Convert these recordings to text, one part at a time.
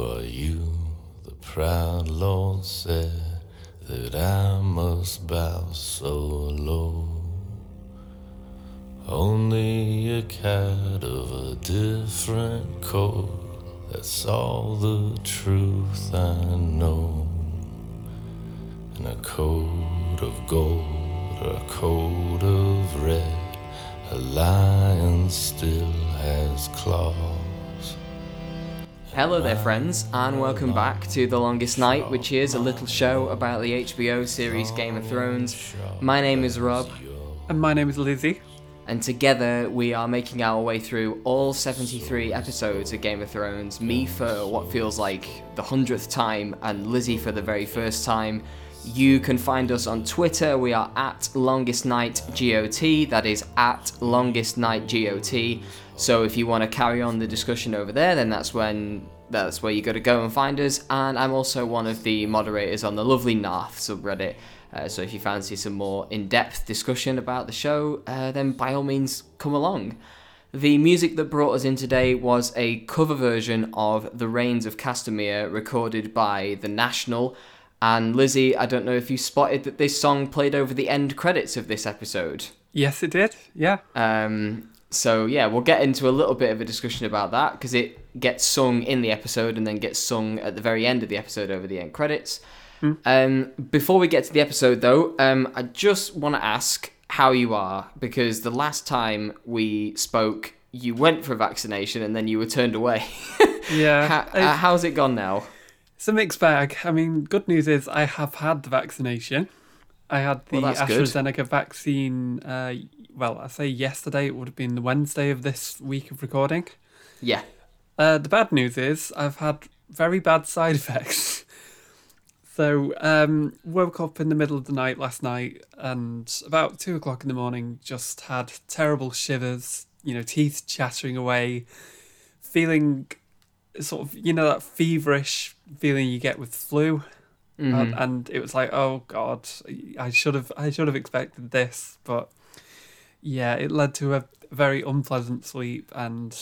are you? The proud Lord said that I must bow so low. Only a cat of a different coat. That's all the truth I know. And a coat of gold or a coat of red. A lion still has claws. Hello there, friends, and welcome back to The Longest Night, which is a little show about the HBO series Game of Thrones. My name is Rob, And my name is Lizzie. and together we are making our way through all 73 episodes of Game of Thrones. Me for what feels like the hundredth time, and Lizzie for the very first time. You can find us on Twitter. We are at Longest Night GOT. That is at Longest Night GOT. So if you want to carry on the discussion over there, then that's when that's where you got to go and find us. And I'm also one of the moderators on the lovely Narth subreddit. Uh, so if you fancy some more in-depth discussion about the show, uh, then by all means come along. The music that brought us in today was a cover version of The Rains of Castamere recorded by The National. And Lizzie, I don't know if you spotted that this song played over the end credits of this episode. Yes, it did. Yeah. Um, so yeah, we'll get into a little bit of a discussion about that because it gets sung in the episode and then gets sung at the very end of the episode over the end credits. Um, before we get to the episode, though, um, I just want to ask how you are because the last time we spoke, you went for a vaccination and then you were turned away. Yeah. How, uh, how's it gone now? It's a mixed bag. I mean, good news is I have had the vaccination. I had the Well, that's good. AstraZeneca vaccine. Uh, well, I say yesterday. It would have been the Wednesday of this week of recording. Yeah. Uh, the bad news is I've had very bad side effects. So, um, woke up in the middle of the night last night and about two o'clock in the morning, just had terrible shivers, you know, teeth chattering away, feeling sort of, you know, that feverish feeling you get with flu. Mm-hmm. And, and it was like, oh God, I should have, I should have expected this, but yeah, it led to a very unpleasant sleep, and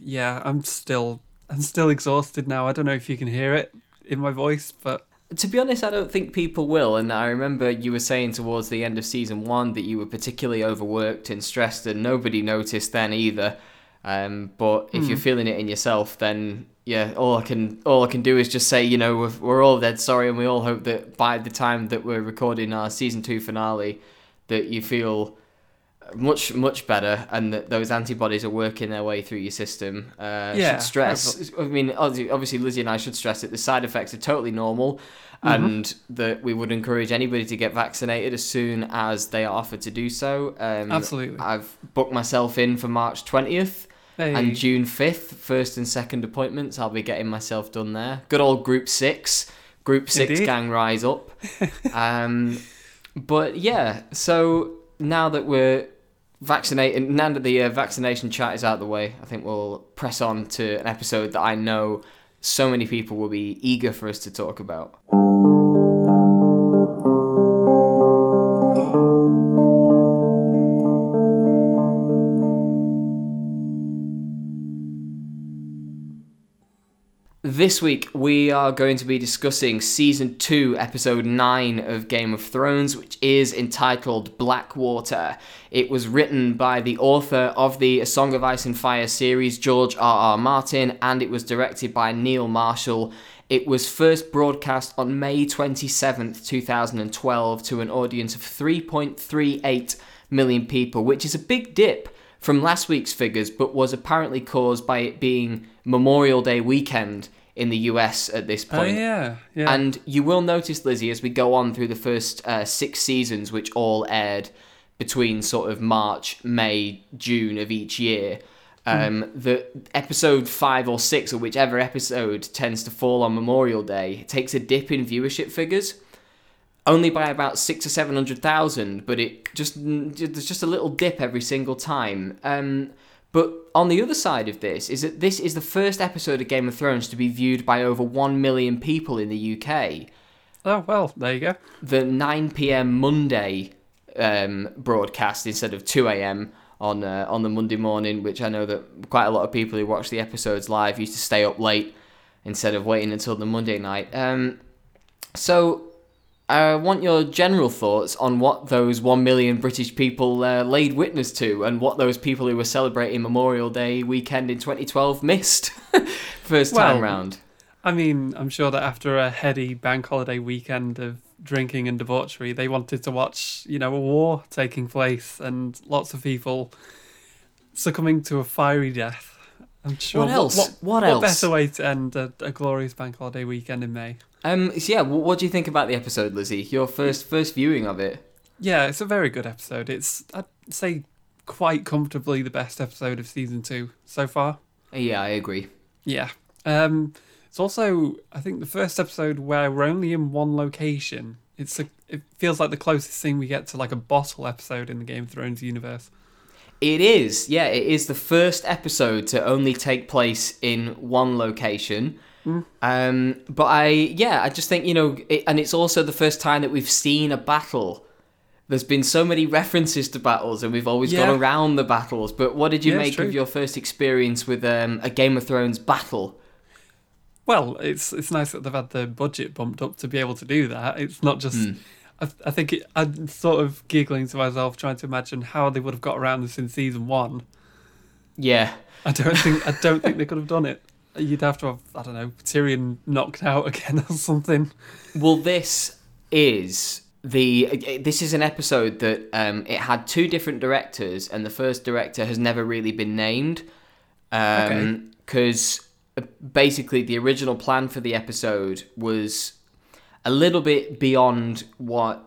yeah, I'm still, I'm still exhausted now. I don't know if you can hear it in my voice, but To be honest, I don't think people will. And I remember you were saying towards the end of season one that you were particularly overworked and stressed, and nobody noticed then either. Um, but if you're feeling it in yourself, then yeah, all I can all I can do is just say, you know, we're, we're all dead sorry, and we all hope that by the time that we're recording our season two finale, that you feel much much better and that those antibodies are working their way through your system uh Yeah, should stress i mean obviously lizzie and i should stress that the side effects are totally normal and that we would encourage anybody to get vaccinated as soon as they are offered to do so. Um Absolutely. i've booked myself in for march 20th hey, and june 5th first and second appointments i'll be getting myself done there. Good old group six. Group six Indeed. gang rise up. Um but yeah so now that we're vaccinated now that the uh, vaccination chat is out of the way i think we'll press on to an episode that i know so many people will be eager for us to talk about This week we are going to be discussing season 2, episode 9 of Game of Thrones, which is entitled Blackwater. It was written by the author of the A Song of Ice and Fire series, George R. R. Martin, and it was directed by Neil Marshall. It was first broadcast on May 27th, 2012, to an audience of 3.38 million people, which is a big dip from last week's figures, but was apparently caused by it being Memorial Day weekend in the US at this point. oh yeah, yeah, And you will notice, Lizzie, as we go on through the first uh, six seasons, which all aired between sort of March, May, June of each year, um, the episode five or six, or whichever episode tends to fall on Memorial Day, takes a dip in viewership figures. Only by about six or seven hundred thousand, but it just there's just a little dip every single time. Um, but on the other side of this is that this is the first episode of Game of Thrones to be viewed by over 1 million people in the UK. oh well, there you go. The 9 p.m. Monday um, broadcast instead of 2 a.m. on uh, on the Monday morning, which I know that quite a lot of people who watch the episodes live used to stay up late instead of waiting until the Monday night. Um, so I want your general thoughts on what those one million British people uh, laid witness to, and what those people who were celebrating Memorial Day weekend in 2012 missed first time round. I mean, I'm sure that after a heady bank holiday weekend of drinking and debauchery, they wanted to watch, you know, a war taking place and lots of people succumbing to a fiery death. I'm sure. What else? What, What what else? better way to end a, a glorious bank holiday weekend in May? Um, so yeah, wh- what do you think about the episode, Lizzie? Your first first viewing of it. Yeah, it's a very good episode. It's, I'd say, quite comfortably the best episode of season two so far. Yeah, I agree. Yeah. Um, it's also, I think, the first episode where we're only in one location. It's a, it feels like the closest thing we get to like a bottle episode in the Game of Thrones universe. It is, yeah, it is the first episode to only take place in one location. Um, but I, yeah, I just think you know, it, and it's also the first time that we've seen a battle. There's been so many references to battles, and we've always Yeah. gone around the battles. But what did you Yeah, make of your first experience with um, a Game of Thrones battle? Well, it's it's nice that they've had the budget bumped up to be able to do that. It's not just. I, I think it, I'm sort of giggling to myself, trying to imagine how they would have got around this in season one. Yeah, I don't think I don't think they could have done it. You'd have to have I don't know Tyrion knocked out again or something. Well, this is the this is an episode that um, it had two different directors, and the first director has never really been named. Because basically, the original plan for the episode was a little bit beyond what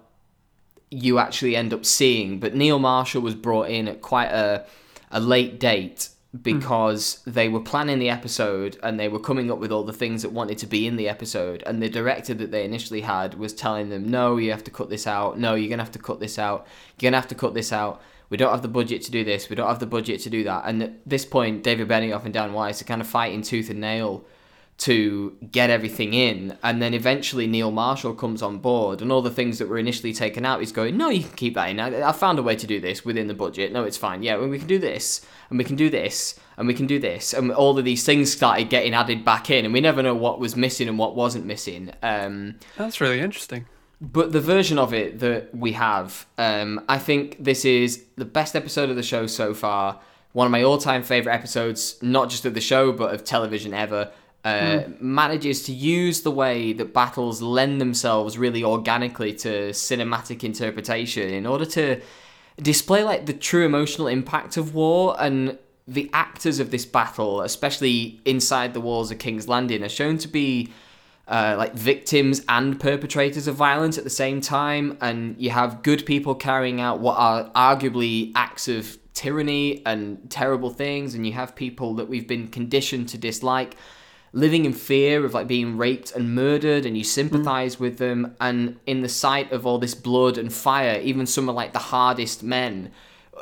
you actually end up seeing. But Neil Marshall was brought in at quite a a late date Hmm. because they were planning the episode and they were coming up with all the things that wanted to be in the episode. And the director that they initially had was telling them, "No, you have to cut this out. No, you're gonna have to cut this out. You're gonna have to cut this out." We don't have the budget to do this. We don't have the budget to do that. And at this point, David Benioff and Dan Weiss are kind of fighting tooth and nail to get everything in and then eventually Neil Marshall comes on board and all the things that were initially taken out he's going no you can keep that in I, I found a way to do this within the budget no it's fine yeah well, we can do this and we can do this and we can do this and all of these things started getting added back in and we never know what was missing and what wasn't missing um, That's really interesting. but the version of it that we have, um, I think this is the best episode of the show so far. One of my all-time favorite episodes, not just of the show but of television ever. Uh, Manages to use the way that battles lend themselves really organically to cinematic interpretation in order to display like the true emotional impact of war. And the actors of this battle, especially inside the walls of King's Landing, are shown to be uh, like victims and perpetrators of violence at the same time, and you have good people carrying out what are arguably acts of tyranny and terrible things, and you have people that we've been conditioned to dislike living in fear of like being raped and murdered and you sympathize with them and in the sight of all this blood and fire even some of like the hardest men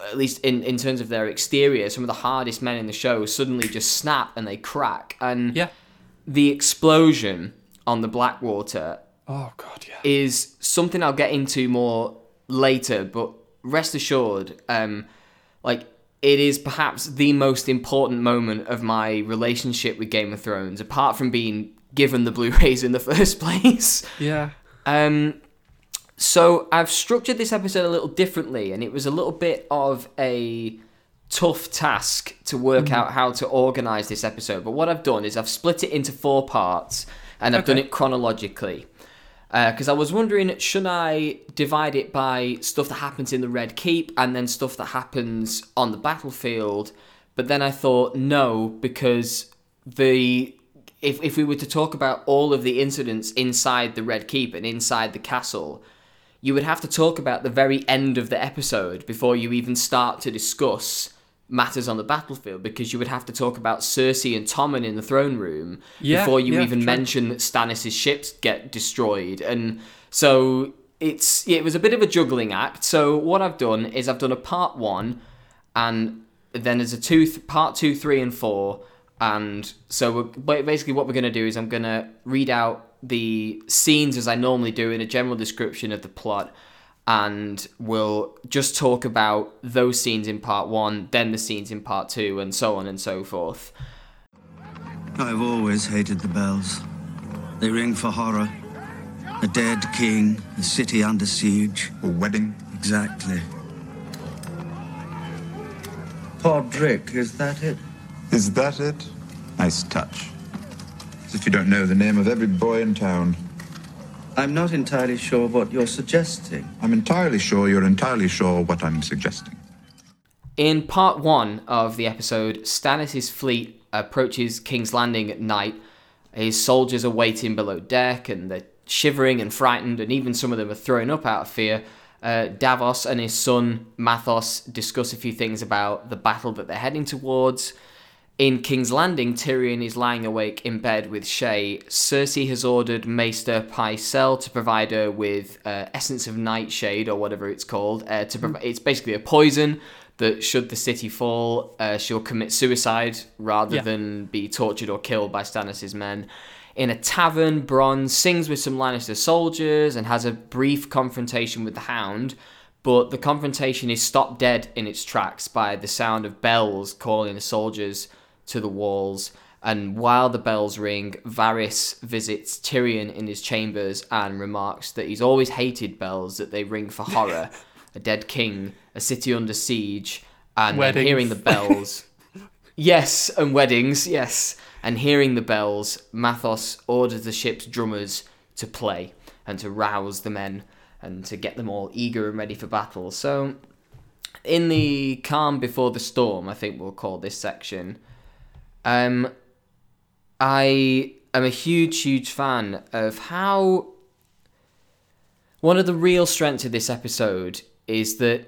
at least in, in terms of their exterior some of the hardest men in the show suddenly just snap and they crack and Yeah. the explosion on the Blackwater Oh god, yeah. is something I'll get into more later, but rest assured, um, like it is perhaps the most important moment of my relationship with Game of Thrones, apart from being given the Blu-rays in the first place. Yeah. Um, so I've structured this episode a little differently, and it was a little bit of a tough task to work out how to organize this episode. But what I've done is I've split it into four parts, and I've done it chronologically. Uh, because I was wondering, should I divide it by stuff that happens in the Red Keep and then stuff that happens on the battlefield? But then I thought, no, because the if if we were to talk about all of the incidents inside the Red Keep and inside the castle, you would have to talk about the very end of the episode before you even start to discuss matters on the battlefield because you would have to talk about Cersei and Tommen in the throne room Yeah, before you yeah, even mention that Stannis' ships get destroyed. And so it's it was a bit of a juggling act. So what I've done is I've done a part 1 and then there's a two part 2 3 and 4 and so we're, basically what we're going to do is I'm going to read out the scenes as I normally do in a general description of the plot and we'll just talk about those scenes in part 1 then the scenes in part 2 and so on and so forth I've always hated the bells. They ring for horror. A dead king, a city under siege. A wedding? Exactly. Podrick, is that it? Is that it? Nice touch. As if you don't know the name of every boy in town. I'm not entirely sure what you're suggesting. I'm entirely sure you're entirely sure what I'm suggesting. In part one of the episode, Stannis' fleet approaches King's Landing at night. His soldiers are waiting below deck and they're shivering and frightened, and even some of them are throwing up out of fear. Uh, Davos and his son Matthos discuss a few things about the battle that they're heading towards. In King's Landing, Tyrion is lying awake in bed with Shae. Cersei has ordered Maester Pycelle to provide her with uh, Essence of Nightshade, or whatever it's called. Uh, to prov- It's basically a poison that, should the city fall, uh, she'll commit suicide rather Yeah. than be tortured or killed by Stannis' men. In a tavern, Bronn sings with some Lannister soldiers and has a brief confrontation with the Hound, but the confrontation is stopped dead in its tracks by the sound of bells calling the soldiers to the walls. And while the bells ring, Varys visits Tyrion in his chambers and remarks that he's always hated bells, that they ring for horror, a dead king, a city under siege, and hearing the bells. Yes, and weddings, yes. And hearing the bells, Matthos orders the ship's drummers to play and to rouse the men and to get them all eager and ready for battle. So, in the calm before the storm, I think we'll call this section. Um, I am a huge, huge fan of how. One of the real strengths of this episode is that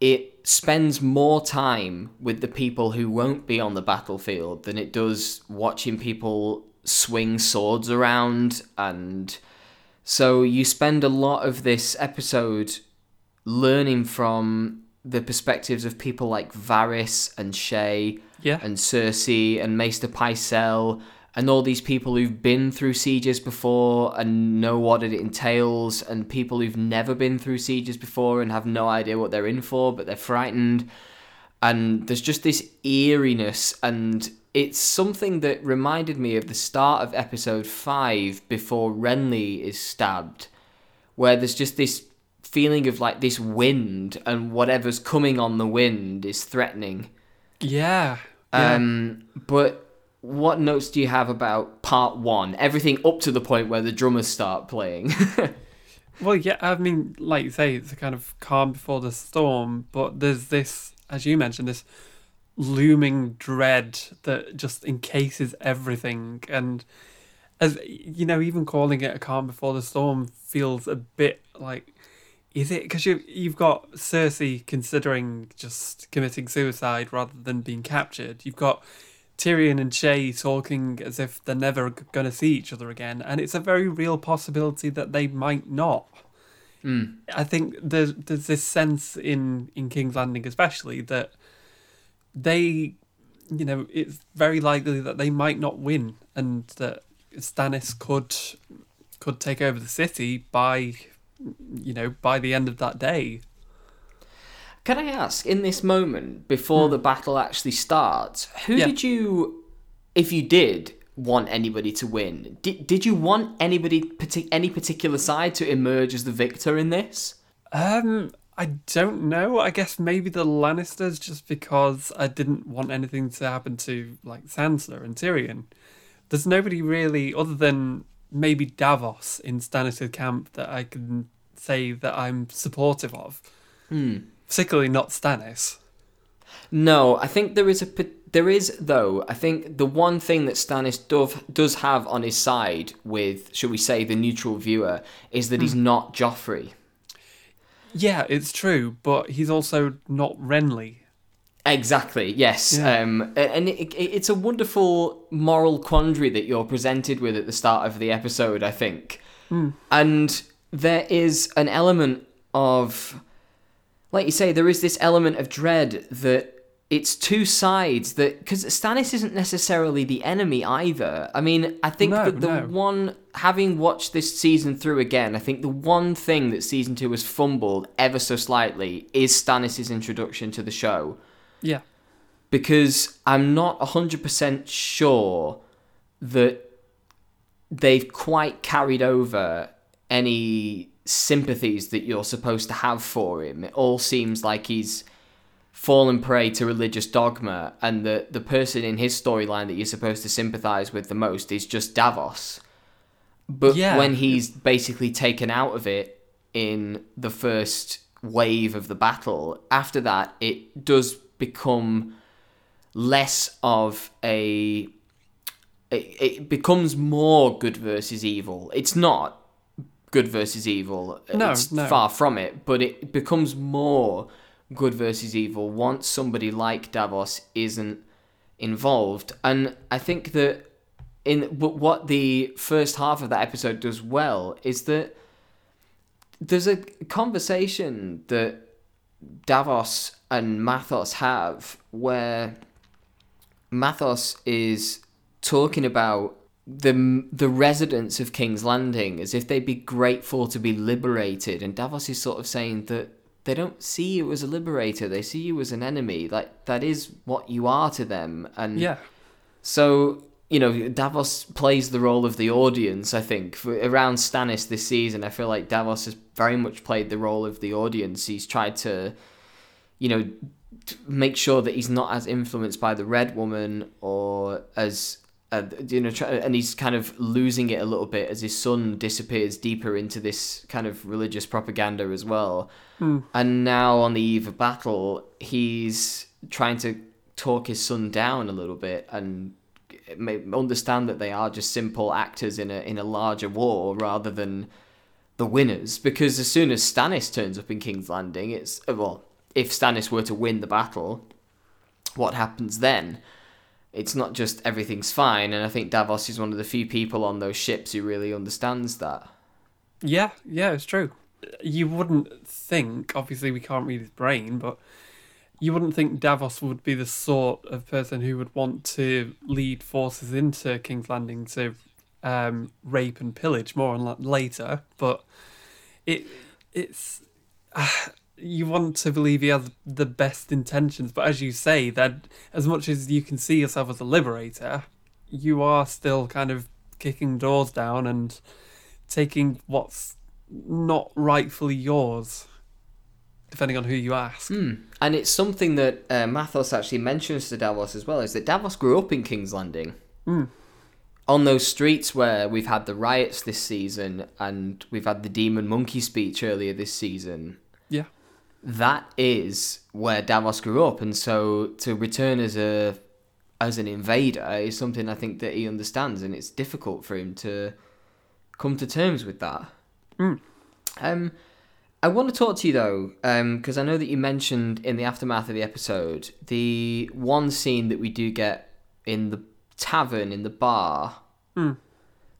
it spends more time with the people who won't be on the battlefield than it does watching people swing swords around and so you spend a lot of this episode learning from the perspectives of people like Varys and Shae Yeah. and Cersei and Maester Pycelle and all these people who've been through sieges before and know what it entails and people who've never been through sieges before and have no idea what they're in for but they're frightened and there's just this eeriness and it's something that reminded me of the start of episode 5 before Renly is stabbed where there's just this feeling of like this wind and whatever's coming on the wind is threatening Yeah. yeah. um, but what notes do you have about part one? Everything up to the point where the drummers start playing. Well, yeah, I mean, like you say, it's a kind of calm before the storm, but there's this, as you mentioned, this looming dread that just encases everything. And as you know, even calling it a calm before the storm feels a bit like, is it? Because you you've got Cersei considering just committing suicide rather than being captured. You've got Tyrion and Shae talking as if they're never going to see each other again, and it's a very real possibility that they might not. Hmm. I think there's there's this sense in in King's Landing, especially that they, you know, it's very likely that they might not win, and that Stannis could could take over the city by, you know, by the end of that day. Can I ask, in this moment, before the battle actually starts, who Hmm. Yeah. did you, if you did want anybody to win, did, did you want anybody, any particular side to emerge as the victor in this? Um, I don't know. I guess maybe the Lannisters, just because I didn't want anything to happen to like Sansa and Tyrion. There's nobody really, other than maybe Davos in Stannis' camp, that I can say that I'm supportive of. Hmm. Particularly not Stannis. No, I think there is a there is though. I think the one thing that Stannis does does have on his side with, shall we say, the neutral viewer, is that he's hmm. not Joffrey. Yeah, it's true, but he's also not Renly. Exactly. Yes. Yeah. Um, and it, it, it's a wonderful moral quandary that you're presented with at the start of the episode. I think, and there is an element of, like you say, there is this element of dread that it's two sides that because Stannis isn't necessarily the enemy either. I mean, I think No, that the no. one having watched this season through again, I think the one thing that season two has fumbled ever so slightly is Stannis' introduction to the show Yeah. because I'm not 100% sure that they've quite carried over any sympathies that you're supposed to have for him. It all seems like he's fallen prey to religious dogma, and the the person in his storyline that you're supposed to sympathize with the most is just Davos. But Yeah. when he's basically taken out of it in the first wave of the battle, after that it does become less of a it, it becomes more good versus evil. It's not good versus evil. No, it's no. far from it, but it becomes more good versus evil once somebody like Davos isn't involved. And I think that in but what the first half of that episode does well is that there's a conversation that Davos and Matthos have where Matthos is talking about the the residents of King's Landing as if they'd be grateful to be liberated, and Davos is sort of saying that they don't see you as a liberator; they see you as an enemy. Like that is what you are to them, and Yeah. so, you know, Davos plays the role of the audience, I think. For, around Stannis this season, I feel like Davos has very much played the role of the audience. He's tried to, you know, make sure that he's not as influenced by the Red Woman or as. Uh, you know, try, and he's kind of losing it a little bit as his son disappears deeper into this kind of religious propaganda as well. And now, on the eve of battle, he's trying to talk his son down a little bit and understand that they are just simple actors in a in a larger war rather than the winners. Because as soon as Stannis turns up in King's Landing, it's uh, well, if Stannis were to win the battle, what happens then? It's not just everything's fine, and I think Davos is one of the few people on those ships who really understands that. Yeah, yeah, it's true. You wouldn't think, obviously, we can't read his brain, but you wouldn't think Davos would be the sort of person who would want to lead forces into King's Landing to um, rape and pillage more on later. But it it's you want to believe he has the best intentions, but as you say, that as much as you can see yourself as a liberator, you are still kind of kicking doors down and taking what's not rightfully yours, depending on who you ask. And it's something that uh, Matthos actually mentions to Davos as well, is that Davos grew up in King's Landing. On those streets where we've had the riots this season and we've had the demon monkey speech earlier this season, Yeah. That is where Davos grew up, and so to return as a as an invader is something I think that he understands, and it's difficult for him to come to terms with that. Um, I want to talk to you though, because I know that you mentioned in the aftermath of the episode the one scene that we do get in the tavern in the bar.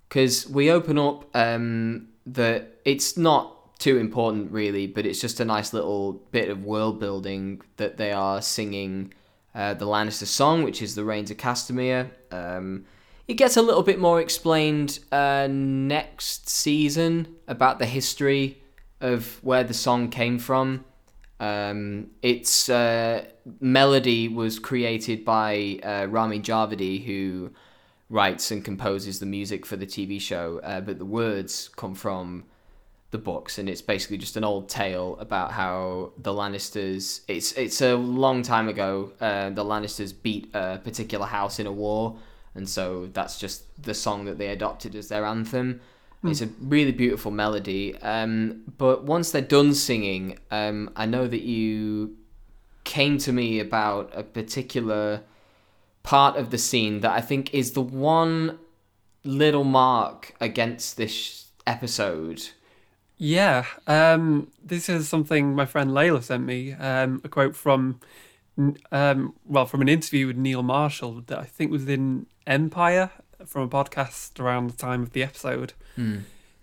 Because we open up um, that it's not too important really, but it's just a nice little bit of world building that they are singing uh, the Lannister song, which is the Rains of Castamere. Um, it gets a little bit more explained uh, next season about the history of where the song came from. Um, its uh, melody was created by uh, Ramin Djawadi, who writes and composes the music for the TV show, uh, but the words come from the books, and it's basically just an old tale about how the Lannisters. It's it's a long time ago. Uh, the Lannisters beat a particular house in a war, and so that's just the song that they adopted as their anthem. It's a really beautiful melody. Um, but once they're done singing, um, I know that you came to me about a particular part of the scene that I think is the one little mark against this episode. Yeah, um, this is something my friend Layla sent me. Um, a quote from, um, well, from an interview with Neil Marshall that I think was in Empire from a podcast around the time of the episode,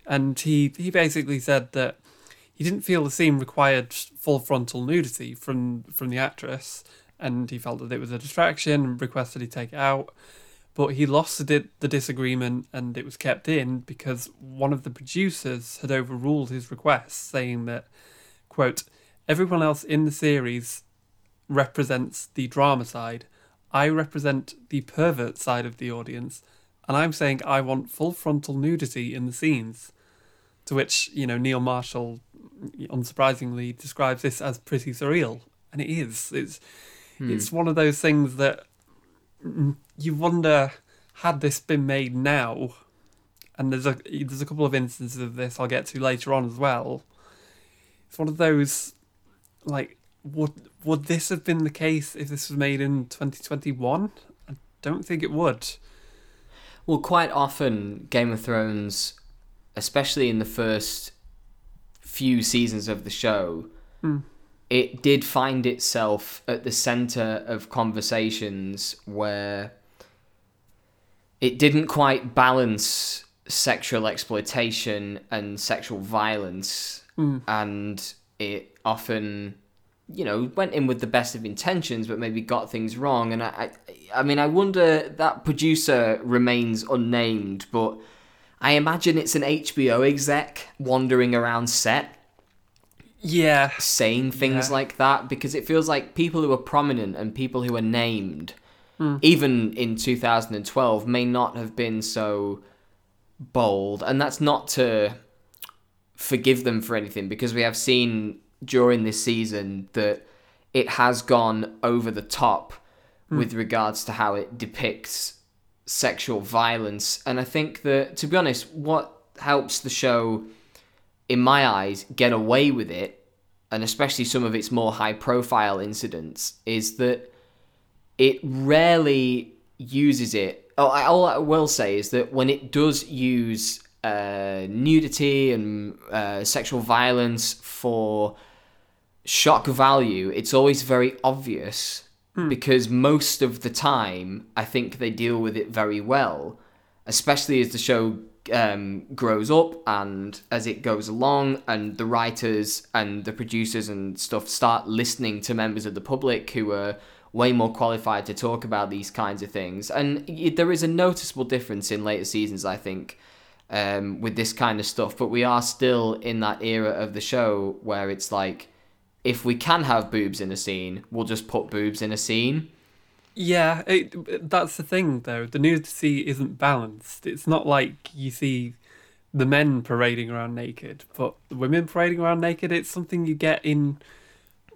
and he he basically said that he didn't feel the scene required full frontal nudity from from the actress, and he felt that it was a distraction and requested he take it out. But he lost the, the disagreement and it was kept in because one of the producers had overruled his request, saying that, quote, everyone else in the series represents the drama side. I represent the pervert side of the audience. and I'm saying I want full frontal nudity in the scenes. To which you know Neil Marshall, unsurprisingly, describes this as pretty surreal, and it is. It's hmm. it's one of those things that Mm, you wonder had this been made now, and there's a there's a couple of instances of this I'll get to later on as well. It's one of those like would would this have been the case if this was made in 2021? I don't think it would. Well, quite often, Game of Thrones, especially in the first few seasons of the show, hmm. It did find itself at the center of conversations where it didn't quite balance sexual exploitation and sexual violence, mm. and it often you know, went in with the best of intentions, but maybe got things wrong. And I, I, I mean, I wonder that producer remains unnamed, but I imagine it's an HBO exec wandering around set Yeah, saying things Yeah. like that because it feels like people who are prominent and people who are named, hmm. even in 2012, may not have been so bold. And that's not to forgive them for anything because we have seen during this season that it has gone over the top hmm. with regards to how it depicts sexual violence. And I think that, to be honest, what helps the show, in my eyes, get away with it, and especially some of its more high profile incidents, is that it rarely uses it. Oh, I, all I will say is that when it does use uh, nudity and uh, sexual violence for shock value, it's always very obvious because most of the time, I think they deal with it very well, especially as the show um, grows up and as it goes along, and the writers and the producers and stuff start listening to members of the public who are way more qualified to talk about these kinds of things. And there is a noticeable difference in later seasons, I think, um, with this kind of stuff. But we are still in that era of the show where it's like, if we can have boobs in a scene, we'll just put boobs in a scene. Yeah. It, that's the thing, though. The nudity isn't balanced. It's not like you see the men parading around naked, but the women parading around naked. It's something you get in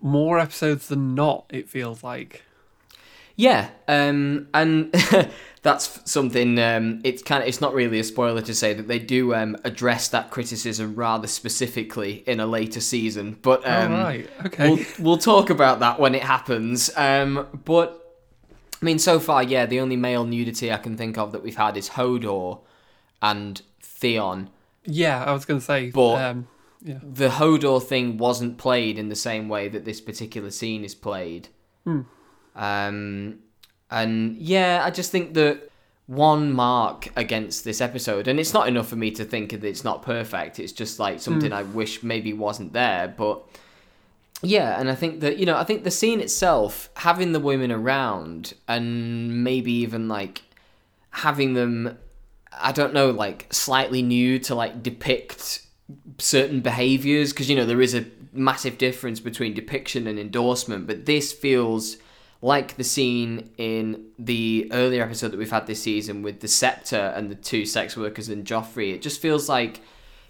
more episodes than not. It feels like. Yeah, um, and that's something. Um, it's kind of. It's not really a spoiler to say that they do um, address that criticism rather specifically in a later season. But um, oh right, okay. we'll we'll talk about that when it happens. Um, but I mean, so far, yeah, the only male nudity I can think of that we've had is Hodor and Theon. yeah, I was going to say. But- um, yeah. the Hodor thing wasn't played in the same way that this particular scene is played. Um, and yeah, I just think that one mark against this episode, and it's not enough for me to think that it's not perfect. It's just like something I wish maybe wasn't there, but. Yeah, and I think that you know, I think the scene itself, having the women around, and maybe even like having them, I don't know, like slightly new to like depict certain behaviors, because you know there is a massive difference between depiction and endorsement. But this feels like the scene in the earlier episode that we've had this season with the scepter and the two sex workers and Joffrey. It just feels like,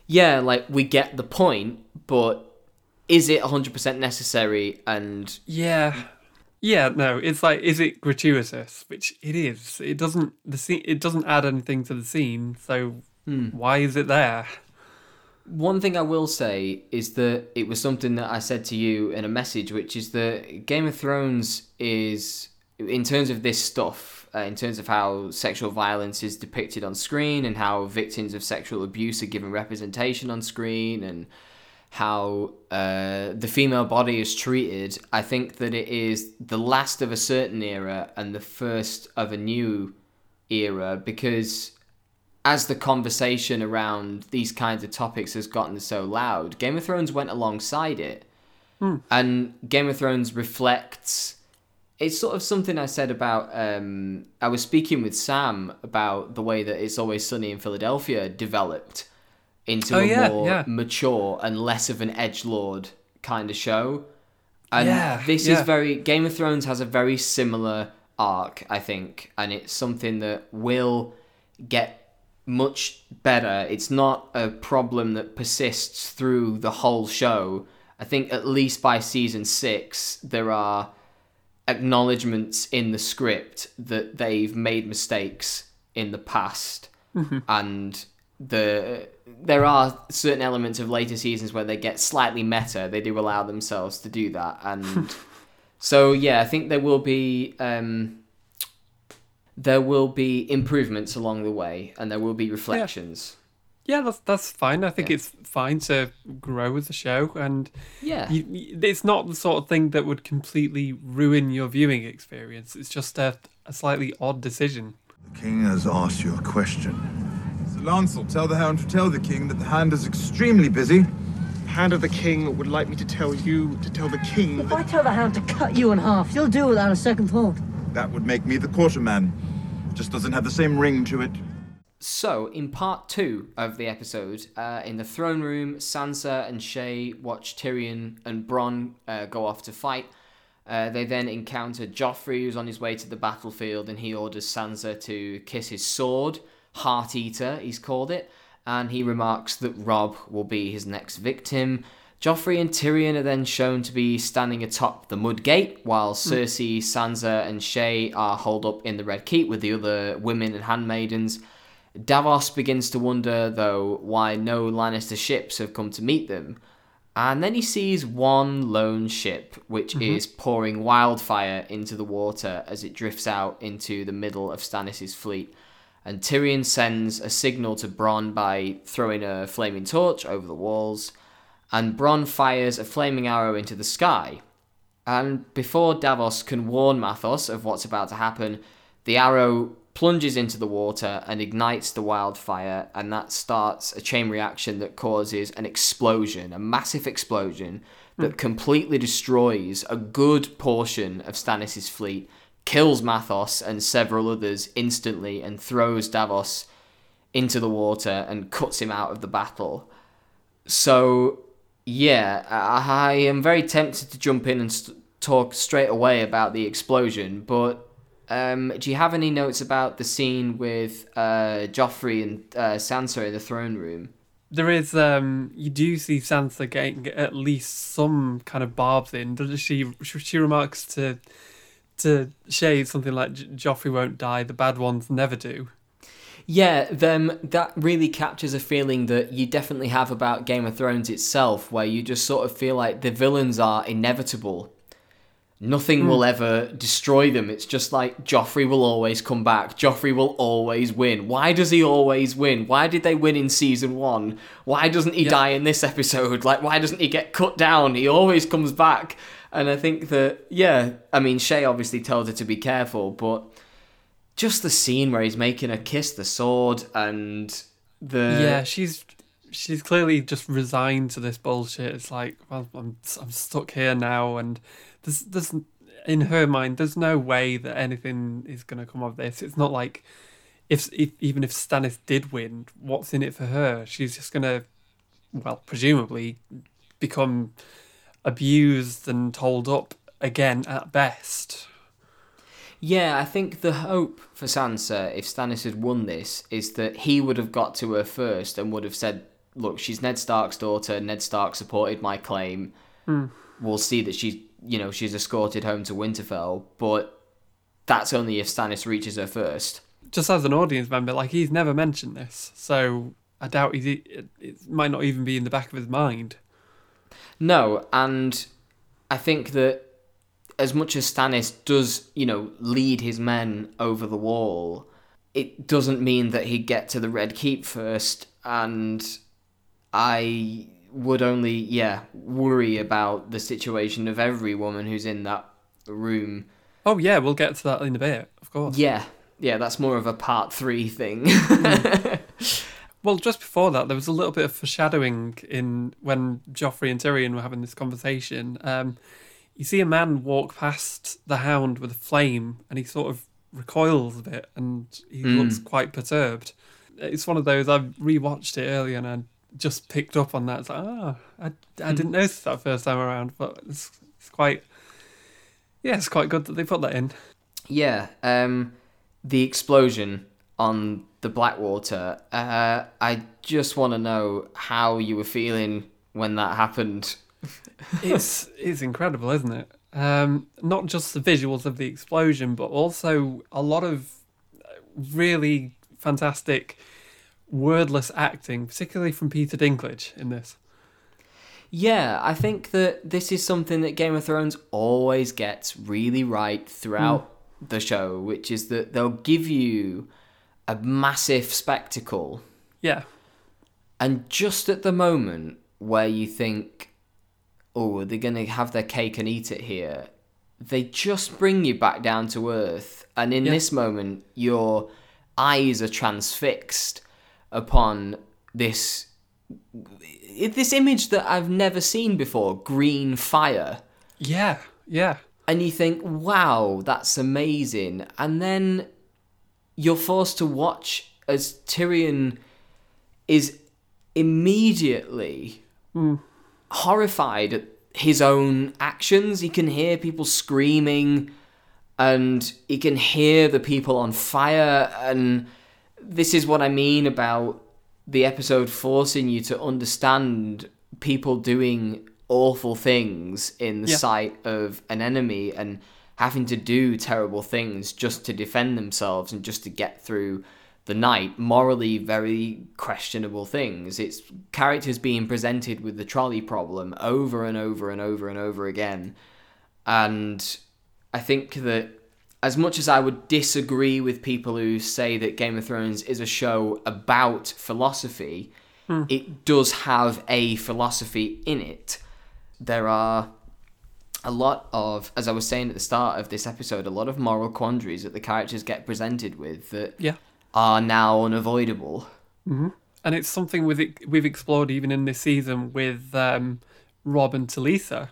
yeah, like we get the point, but is it 100% necessary and Yeah. Yeah, no, it's like is it gratuitous? Which it is. It doesn't the scene it doesn't add anything to the scene, so why is it there? one thing I will say is that it was something that I said to you in a message, which is that Game of Thrones is, in terms of this stuff, uh, in terms of how sexual violence is depicted on screen and how victims of sexual abuse are given representation on screen and how uh, the female body is treated, I think that it is the last of a certain era and the first of a new era because as the conversation around these kinds of topics has gotten so loud, Game of Thrones went alongside it. And Game of Thrones reflects. It's sort of something I said about. Um, I was speaking with Sam about the way that It's Always Sunny in Philadelphia developed into Oh, a yeah, more yeah. mature and less of an edge lord kind of show. And Yeah, this is very. Game of Thrones has a very similar arc, I think, and it's something that will get much better. It's not a problem that persists through the whole show. I think at least by season six, there are acknowledgements in the script that they've made mistakes in the past, mm-hmm. and the there are certain elements of later seasons where they get slightly meta. They do allow themselves to do that, and so yeah, I think there will be um, there will be improvements along the way, and there will be reflections. Yeah, that's that's fine. I think Yeah. it's fine to grow as a show, and Yeah, you, you- it's not the sort of thing that would completely ruin your viewing experience. It's just a, a slightly odd decision. The king has asked you a question. Sir Lancel, tell the hound to tell the king that the hand is extremely busy. The hand of the King would like me to tell you to tell the King If I tell the hound to cut you in half, you'll do without a second thought. That would make me the quarterman. Just doesn't have the same ring to it. So, in part two of the episode, uh, in the throne room, Sansa and Shae watch Tyrion and Bronn uh, go off to fight. Uh, they then encounter Joffrey, who's on his way to the battlefield, and he orders Sansa to kiss his sword. Heart Eater, he's called it. And he remarks that Robb will be his next victim. Joffrey and Tyrion are then shown to be standing atop the Mud Gate, while hmm. Cersei, Sansa, and Shae are holed up in the Red Keep with the other women and handmaidens. Davos begins to wonder, though, why no Lannister ships have come to meet them. And then he sees one lone ship, which mm-hmm. is pouring wildfire into the water as it drifts out into the middle of Stannis' fleet. And Tyrion sends a signal to Bronn by throwing a flaming torch over the walls. And Bronn fires a flaming arrow into the sky. And before Davos can warn Matthos of what's about to happen, the arrow plunges into the water and ignites the wildfire, and that starts a chain reaction that causes an explosion, a massive explosion that hmm. completely destroys a good portion of Stannis' fleet, kills Matthos and several others instantly, and throws Davos into the water and cuts him out of the battle. So, yeah, I am very tempted to jump in and st- talk straight away about the explosion, but um, do you have any notes about the scene with uh, Joffrey and uh, Sansa in the throne room? There is, um, you do see Sansa getting at least some kind of barbs in. Does? She she remarks to to Shae something like "J- Joffrey won't die. The bad ones never do. Yeah, them that really captures a feeling that you definitely have about Game of Thrones itself, where you just sort of feel like the villains are inevitable. Nothing will hmm. ever destroy them. It's just like Joffrey will always come back. Joffrey will always win. Why does he always win? Why did they win in season one? Why doesn't he Yeah. die in this episode? Like, why doesn't he get cut down? He always comes back. And I think that, yeah, I mean, Shae obviously tells her to be careful, but just the scene where he's making her kiss the sword and the yeah, she's she's clearly just resigned to this bullshit. It's like, well, I'm I'm stuck here now, and there's there's in her mind, there's no way that anything is gonna come of this. It's not like if, if even if Stannis did win, what's in it for her? She's just gonna, well, presumably, become abused and told up again at best. Yeah, I think the hope for Sansa, if Stannis had won this, is that he would have got to her first and would have said, "Look, she's Ned Stark's daughter. Ned Stark supported my claim. Hmm. We'll see that she's, you know, she's escorted home to Winterfell." But that's only if Stannis reaches her first. Just as an audience member, like he's never mentioned this, so I doubt he's, it, it might not even be in the back of his mind. No, and I think that as much as Stannis does, you know, lead his men over the wall, it doesn't mean that he'd get to the Red Keep first. And I would only, yeah, worry about the situation of every woman who's in that room. Oh yeah, we'll get to that in a bit, of course. Yeah, yeah, that's more of a part three thing. Hmm. Well, just before that, there was a little bit of foreshadowing in when Joffrey and Tyrion were having this conversation. Um, you see a man walk past the Hound with a flame, and he sort of recoils a bit, and he looks quite perturbed. It's one of those I've rewatched it earlier, and I just picked up on that. It's like, ah, I, I didn't notice that first time around, but it's, it's quite, yeah, it's quite good that they put that in. Yeah, um, the explosion on the Blackwater. Uh, I just want to know how you were feeling when that happened. it's it's incredible, isn't it? Um, not just the visuals of the explosion, but also a lot of really fantastic wordless acting, particularly from Peter Dinklage in this. Yeah, I think that this is something that Game of Thrones always gets really right throughout the show, which is that they'll give you a massive spectacle, Yeah, and just at the moment where you think, oh, they're going to have their cake and eat it here, they just bring you back down to earth. And in Yeah. this moment, your eyes are transfixed upon this this image that I've never seen before green fire yeah, yeah, and you think, wow, that's amazing. And then you're forced to watch as Tyrion is immediately hmm. horrified at his own actions. He can hear people screaming and he can hear the people on fire. And this is what I mean about the episode forcing you to understand people doing awful things in the Yeah. sight of an enemy and having to do terrible things just to defend themselves and just to get through the night. Morally, very questionable things. It's characters being presented with the trolley problem over and over and over and over again. And I think that as much as I would disagree with people who say that Game of Thrones is a show about philosophy, hmm. it does have a philosophy in it. There are a lot of, as I was saying at the start of this episode, a lot of moral quandaries that the characters get presented with that yeah. are now unavoidable. And it's something with it, we've explored even in this season with um, Robb and Talisa.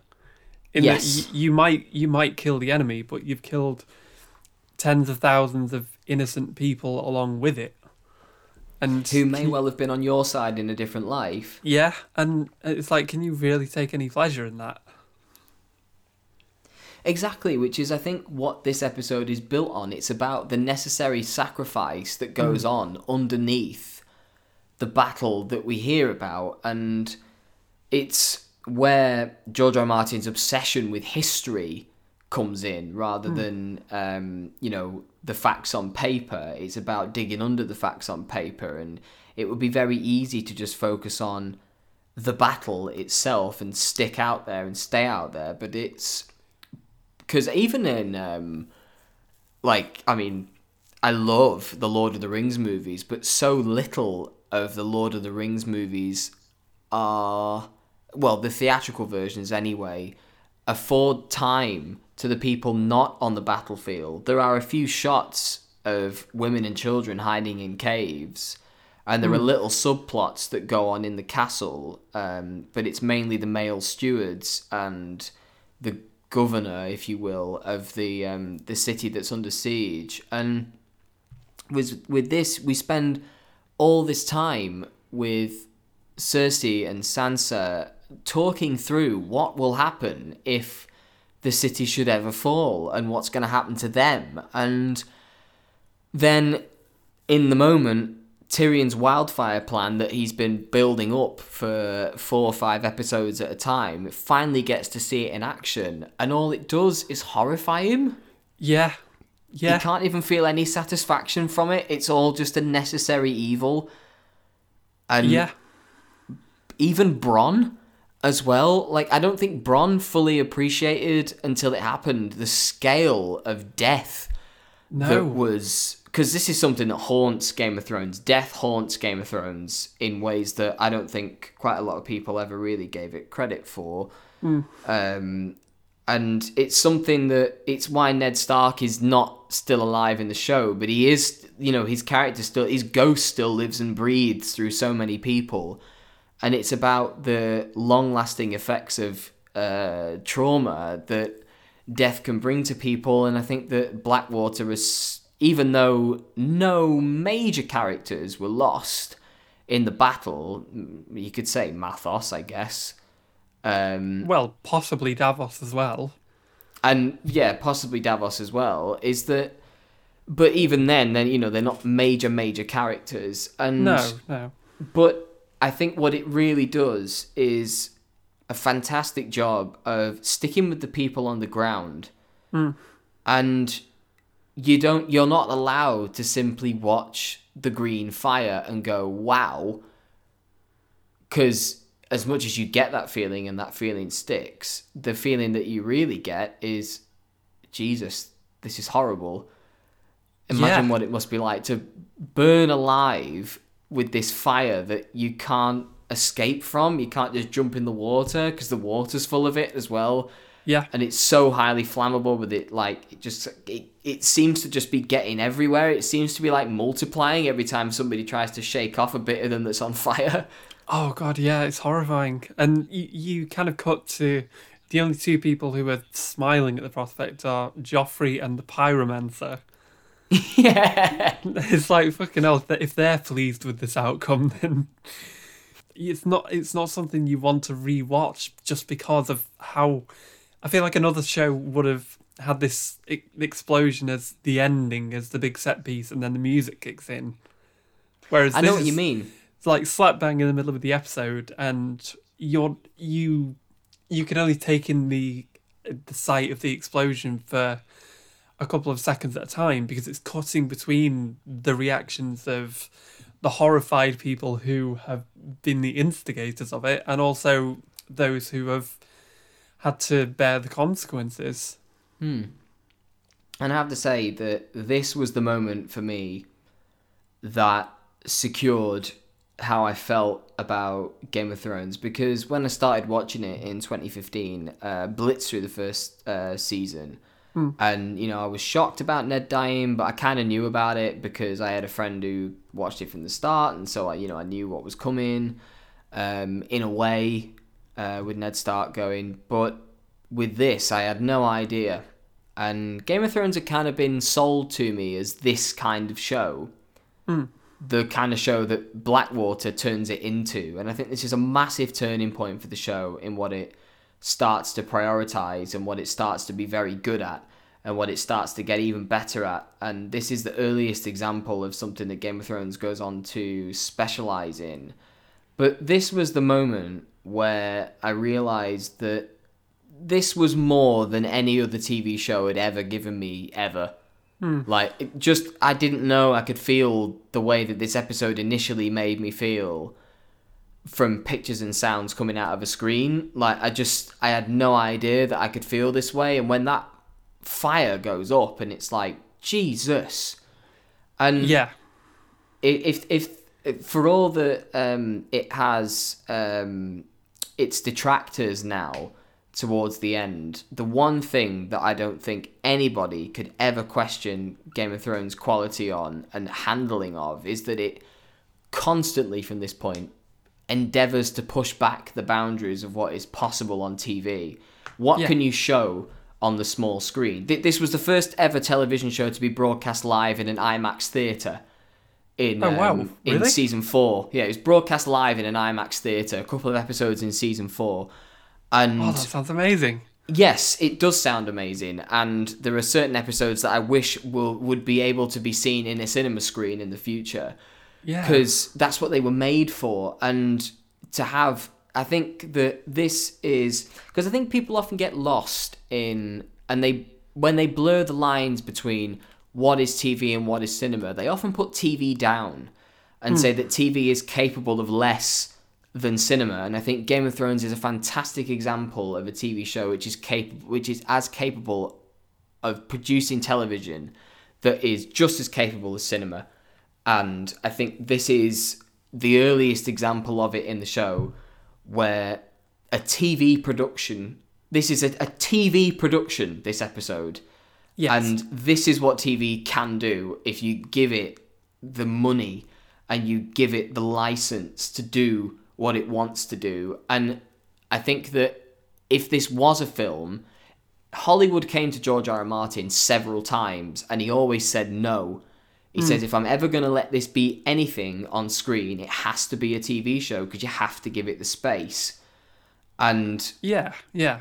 In Yes. that y- you might you might kill the enemy, but you've killed tens of thousands of innocent people along with it. And Who may well have been on your side in a different life. yeah, and it's like, can you really take any pleasure in that? Exactly, which is, I think, what this episode is built on. It's about the necessary sacrifice that goes on underneath the battle that we hear about. And it's where George R. R. Martin's obsession with history comes in rather than, um, you know, the facts on paper. It's about digging under the facts on paper. And it would be very easy to just focus on the battle itself and stick out there and stay out there. But it's because even in um, like I mean, I love the Lord of the Rings movies, but so little of the Lord of the Rings movies are well, the theatrical versions anyway, afford time to the people not on the battlefield. There are a few shots of women and children hiding in caves. And there are little subplots that go on in the castle, um, but it's mainly the male stewards and the governor, if you will, of the um, the city that's under siege. And with with this, we spend all this time with Cersei and Sansa talking through what will happen if the city should ever fall and what's going to happen to them. And then, in the moment, Tyrion's wildfire plan that he's been building up for four or five episodes at a time finally gets to see it in action, and all it does is horrify him. Yeah, yeah, He can't even feel any satisfaction from it. It's all just a necessary evil. And yeah. even Bronn as well. Like I don't think Bronn fully appreciated until it happened the scale of death that was because this is something that haunts Game of Thrones. Death haunts Game of Thrones in ways that I don't think quite a lot of people ever really gave it credit for. Um, and it's something that it's why Ned Stark is not still alive in the show, but he is. You know, his character still, his ghost still lives and breathes through so many people, and it's about the long-lasting effects of uh, trauma that death can bring to people. And I think that Blackwater is, even though no major characters were lost in the battle, you could say Matthos, I guess. Um, well, possibly Davos as well. and yeah, possibly Davos as well, is that but even then, then you know they're not major major characters, and No, no. but I think what it really does is a fantastic job of sticking with the people on the ground, and you don't you're not allowed to simply watch the green fire and go wow. Because as much as you get that feeling and that feeling sticks the feeling that you really get is jesus this is horrible. Imagine Yeah. what it must be like to burn alive with this fire that you can't escape from. You can't just jump in the water because the water's full of it as well Yeah. and it's so highly flammable with it like it just it, it seems to just be getting everywhere it seems to be like multiplying every time somebody tries to shake off a bit of them that's on fire Oh god, yeah, it's horrifying. And you, you kind of cut to the only two people who are smiling at the prospect are Joffrey and the Pyromancer. yeah It's like fucking hell. If they're- If they're pleased with this outcome, then it's not. It's not something you want to rewatch just because of how. I feel like another show would have had this e- explosion as the ending, as the big set piece, and then the music kicks in. Whereas i know what you mean it's like slap bang in the middle of the episode, and you're you you can only take in the the sight of the explosion for a couple of seconds at a time because it's cutting between the reactions of the horrified people who have been the instigators of it and also those who have had to bear the consequences. and i have to say that this was the moment for me that secured how I felt about Game of Thrones because when I started watching it in 2015, uh, blitzed through the first uh, season, and you know I was shocked about Ned dying, but I kind of knew about it because I had a friend who watched it from the start, and so I you know I knew what was coming. Um, in a way, uh, with Ned Stark going, but with this I had no idea, and Game of Thrones had kind of been sold to me as this kind of show the kind of show that Blackwater turns it into. And I think this is a massive turning point for the show in what it starts to prioritize and what it starts to be very good at and what it starts to get even better at. And this is the earliest example of something that Game of Thrones goes on to specialize in. But this was the moment where I realized that this was more than any other TV show had ever given me ever. Like, it just, I didn't know I could feel the way that this episode initially made me feel from pictures and sounds coming out of a screen. Like, I just, I had no idea that I could feel this way. And when that fire goes up and it's like, Jesus. And Yeah. if if, if for all that um, it has um, its detractors now towards the end, the one thing that I don't think anybody could ever question Game of Thrones quality on and handling of is that it constantly from this point endeavors to push back the boundaries of what is possible on TV. What Yeah. can you show on the small screen? Th- This was the first ever television show to be broadcast live in an IMAX theater in Oh, wow. um, in Really? season four. Yeah, it was broadcast live in an IMAX theater. A couple of episodes in season four, and Oh, that sounds amazing. Yes, it does sound amazing, and there are certain episodes that I wish will would be able to be seen in a cinema screen in the future Yeah. because that's what they were made for. And to have, I think that this is because I think people often get lost in and they when they blur the lines between what is TV and what is cinema, they often put TV down and hmm. say that TV is capable of less than cinema. And I think Game of Thrones is a fantastic example of a TV show which is capable, which is as capable of producing television that is just as capable as cinema. And I think this is the earliest example of it in the show where a TV production, this is a, a TV production, this episode. Yes. And this is what TV can do if you give it the money and you give it the license to do what it wants to do. And I think that if this was a film, Hollywood came to George R. R. Martin several times and he always said no. He hmm. says, if I'm ever going to let this be anything on screen, it has to be a TV show because you have to give it the space. And yeah. Yeah.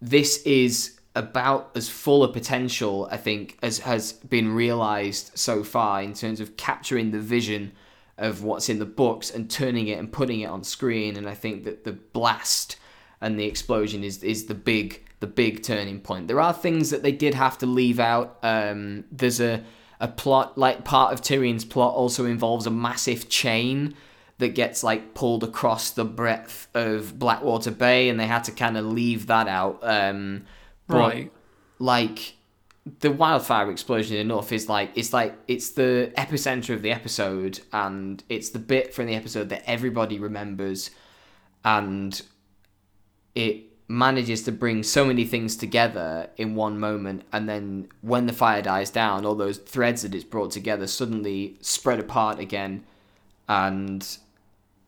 this is about as full a potential I think as has been realized so far in terms of capturing the vision of what's in the books and turning it and putting it on screen and I think that the blast and the explosion is is the big the big turning point. There are things that they did have to leave out. Um, there's a a plot like part of Tyrion's plot also involves a massive chain that gets like pulled across the breadth of Blackwater Bay, and they had to kind of leave that out. Um, Right. Like the wildfire explosion enough is like it's like it's the epicenter of the episode, and it's the bit from the episode that everybody remembers, and it manages to bring so many things together in one moment and then when the fire dies down all those threads that it's brought together suddenly spread apart again and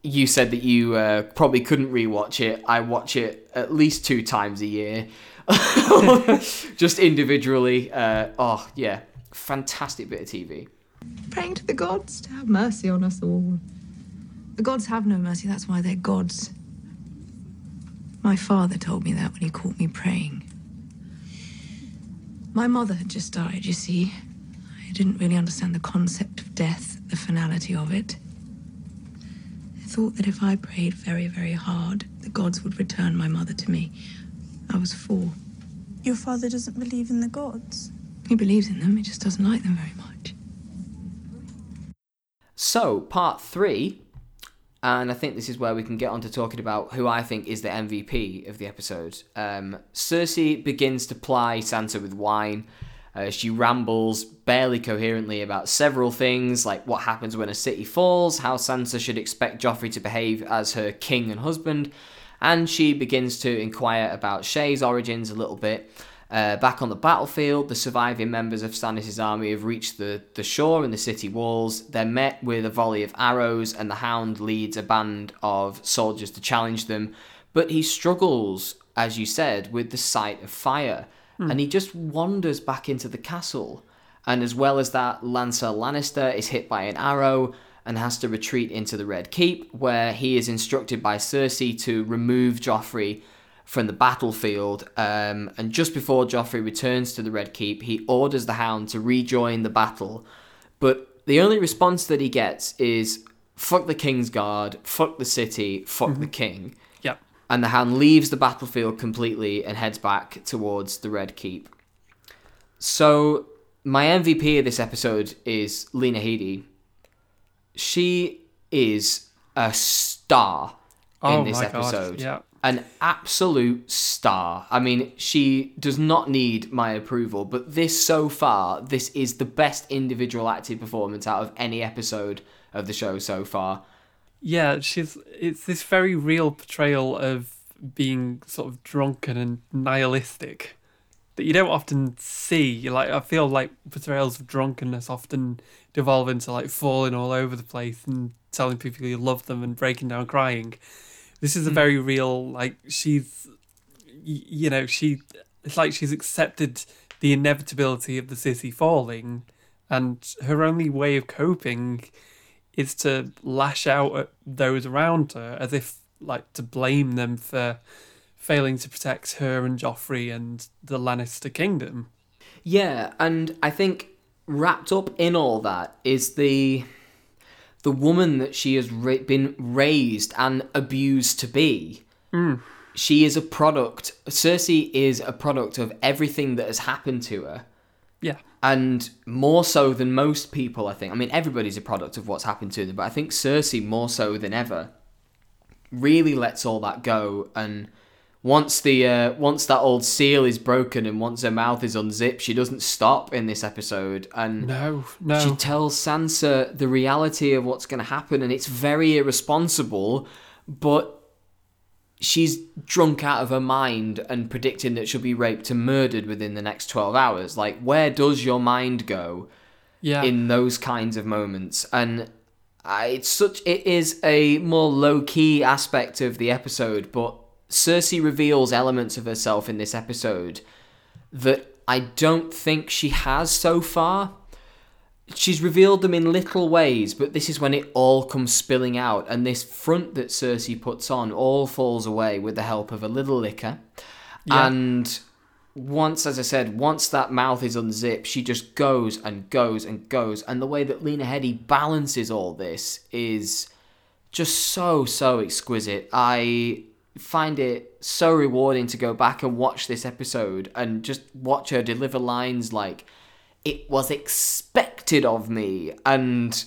you said that you uh, probably couldn't rewatch it. I watch it at least two times a year just individually uh, oh yeah fantastic bit of tv Praying to the gods to have mercy on us all. The gods have no mercy, that's why they're gods. My father told me that when he caught me praying. My mother had just died, you see. I didn't really understand the concept of death, the finality of it. I thought that if I prayed very, very hard, the gods would return my mother to me. I was four. Your father doesn't believe in the gods. He believes in them, he just doesn't like them very much. So, part three, and I think this is where we can get on to talking about who I think is the MVP of the episode. Um, Cersei begins to ply Sansa with wine. Uh, she rambles barely coherently about several things, like what happens when a city falls, how Sansa should expect Joffrey to behave as her king and husband, and she begins to inquire about Shae's origins a little bit. Uh, back on the battlefield, the surviving members of Stannis' army have reached the, the shore and the city walls. They're met with a volley of arrows, and the Hound leads a band of soldiers to challenge them. But he struggles, as you said, with the sight of fire, and he just wanders back into the castle. And as well as that, Lancel Lannister is hit by an arrow and has to retreat into the Red Keep, where he is instructed by Cersei to remove Joffrey from the battlefield. Um, and just before Joffrey returns to the Red Keep, he orders the Hound to rejoin the battle. But the only response that he gets is fuck the King's Guard, fuck the city, fuck the King. Yep. And the Hound leaves the battlefield completely and heads back towards the Red Keep. So, my MVP of this episode is Lena Headey. She is a star Oh in this my God, episode. yeah. An absolute star. I mean, she does not need my approval, but this so far, this is the best individual acting performance out of any episode of the show so far. Yeah, she's it's this very real portrayal of being sort of drunken and nihilistic that you don't often see. Like I feel like portrayals of drunkenness often devolve into like falling all over the place and telling people you love them and breaking down crying. This is a hmm. very real like she's you know, she it's like she's accepted the inevitability of the city falling and her only way of coping is to lash out at those around her as if like to blame them for failing to protect her and Joffrey and the Lannister kingdom. Yeah, and I think wrapped up in all that is the the woman that she has ra- been raised and abused to be. Hmm. She is a product. Cersei is a product of everything that has happened to her. Yeah. and more so than most people, I think. I mean, everybody's a product of what's happened to them, but I think Cersei more so than ever really lets all that go. And once the uh, once that old seal is broken and once her mouth is unzipped, she doesn't stop in this episode. And No, no. she tells Sansa the reality of what's going to happen, and it's very irresponsible, but she's drunk out of her mind and predicting that she'll be raped and murdered within the next 12 hours. Like, where does your mind go yeah. in those kinds of moments? And I, it's such, it is a more low key aspect of the episode, but Cersei reveals elements of herself in this episode that I don't think she has so far. She's revealed them in little ways, but this is when it all comes spilling out, and this front that Cersei puts on all falls away with the help of a little liquor. Yeah. And once, as I said, once that mouth is unzipped, she just goes and goes and goes. And the way that Lena Headey balances all this is just so, so exquisite. I find it so rewarding to go back and watch this episode and just watch her deliver lines like, it was expected of me. And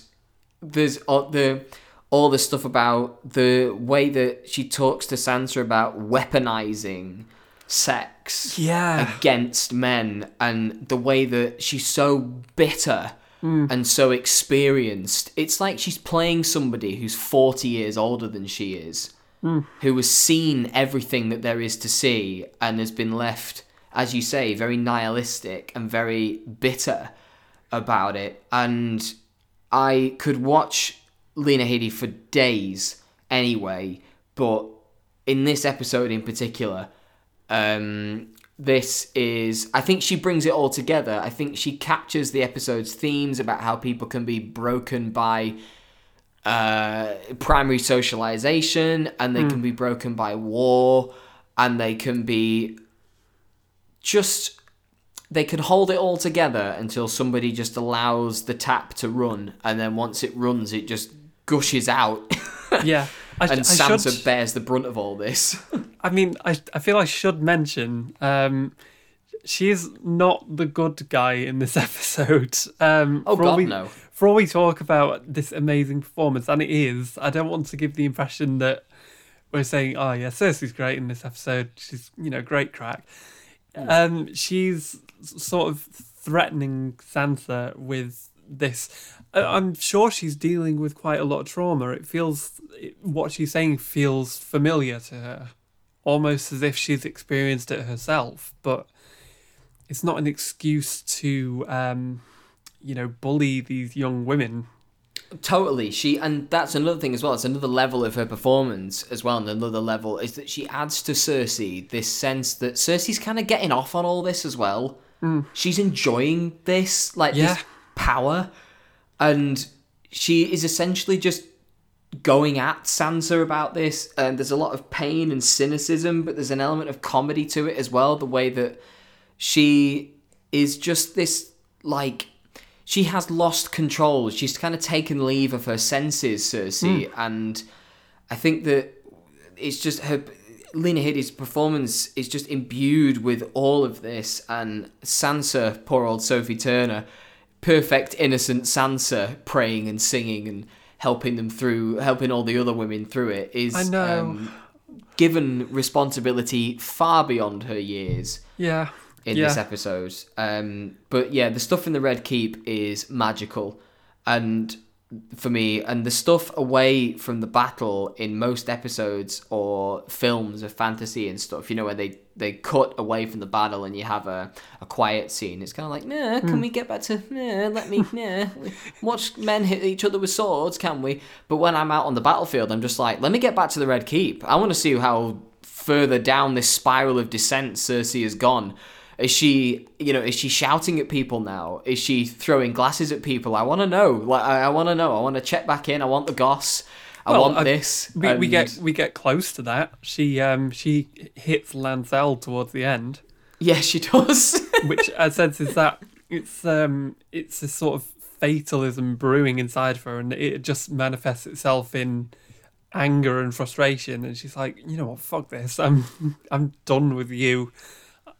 there's all the all the stuff about the way that she talks to Sansa about weaponizing sex Yeah. against men and the way that she's so bitter mm. and so experienced. It's like she's playing somebody who's 40 years older than she is, who has seen everything that there is to see and has been left, as you say, very nihilistic and very bitter about it. And I could watch Lena Headey for days anyway, but in this episode in particular, um, this is I think she brings it all together. I think she captures the episode's themes about how people can be broken by uh, primary socialization and they can be broken by war and they can be just they can hold it all together until somebody just allows the tap to run and then once it runs it just gushes out Yeah. I, and I Sansa should, bears the brunt of all this. I mean, I, I feel I should mention um, she is not the good guy in this episode. Um, Oh, God, we, no. For all we talk about this amazing performance, and it is, I don't want to give the impression that we're saying, oh, yeah, Cersei's great in this episode. She's, you know, great crack. Um, she's sort of threatening Sansa with this. I'm sure she's dealing with quite a lot of trauma. It feels it, what she's saying feels familiar to her, almost as if she's experienced it herself. But it's not an excuse to, um, you know, bully these young women. Totally. She and that's another thing as well. It's another level of her performance as well. And another level is that she adds to Cersei this sense that Cersei's kind of getting off on all this as well. Mm. She's enjoying this, like Yeah. this power, and she is essentially just going at Sansa about this. And there's a lot of pain and cynicism, but there's an element of comedy to it as well. The way that she is just this like she has lost control. She's kind of taken leave of her senses, Cersei, and I think that it's just her. Lena Headey's performance is just imbued with all of this, and Sansa, poor old Sophie Turner, perfect innocent Sansa, praying and singing and helping them through, helping all the other women through it, is I know. Um, given responsibility far beyond her years Yeah. In yeah. this episode. Um, but yeah, the stuff in the Red Keep is magical, and for me, and the stuff away from the battle in most episodes or films of fantasy and stuff, you know, where they they cut away from the battle and you have a, a quiet scene. It's kind of like, nah, can we get back to, nah, let me, nah, watch men hit each other with swords, can we? But when I'm out on the battlefield, I'm just like, let me get back to the Red Keep. I want to see how further down this spiral of descent Cersei has gone. Is she, you know, is she shouting at people now? Is she throwing glasses at people? I want to know. Like, I, I want to know. I want to check back in. I want the goss. I Well, want I- this. We, we get we get close to that. She um she hits Lancel towards the end, Yeah, she does. which I sense is that it's um it's a sort of fatalism brewing inside of her, and it just manifests itself in anger and frustration. And she's like, you know what, fuck this. I'm I'm done with you.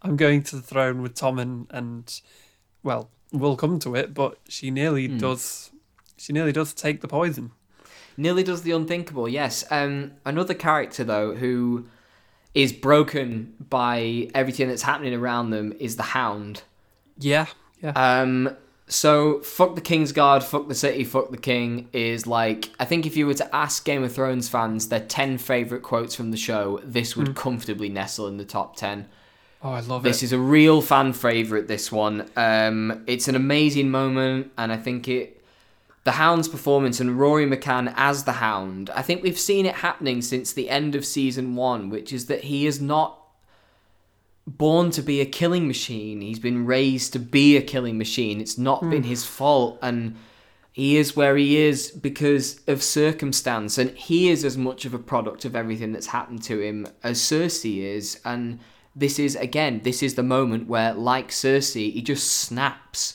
I'm going to the throne with Tommen, and and well, we'll come to it. But she nearly Hmm. does. She nearly does take the poison. Nearly does the unthinkable, yes. Um, another character, though, who is broken by everything that's happening around them is the Hound. Yeah, yeah. Um, so, fuck the King's Guard, fuck the city, fuck the King is like, I think if you were to ask Game of Thrones fans their 10 favourite quotes from the show, this would comfortably nestle in the top 10. Oh, I love it. This is a real fan favorite. This one, um, it's an amazing moment, and I think it, the Hound's performance and Rory McCann as the Hound. I think we've seen it happening since the end of season one, which is that he is not born to be a killing machine. He's been raised to be a killing machine. It's not been his fault, and he is where he is because of circumstance, and he is as much of a product of everything that's happened to him as Cersei is, and this is again, this is the moment where, like Cersei, he just snaps.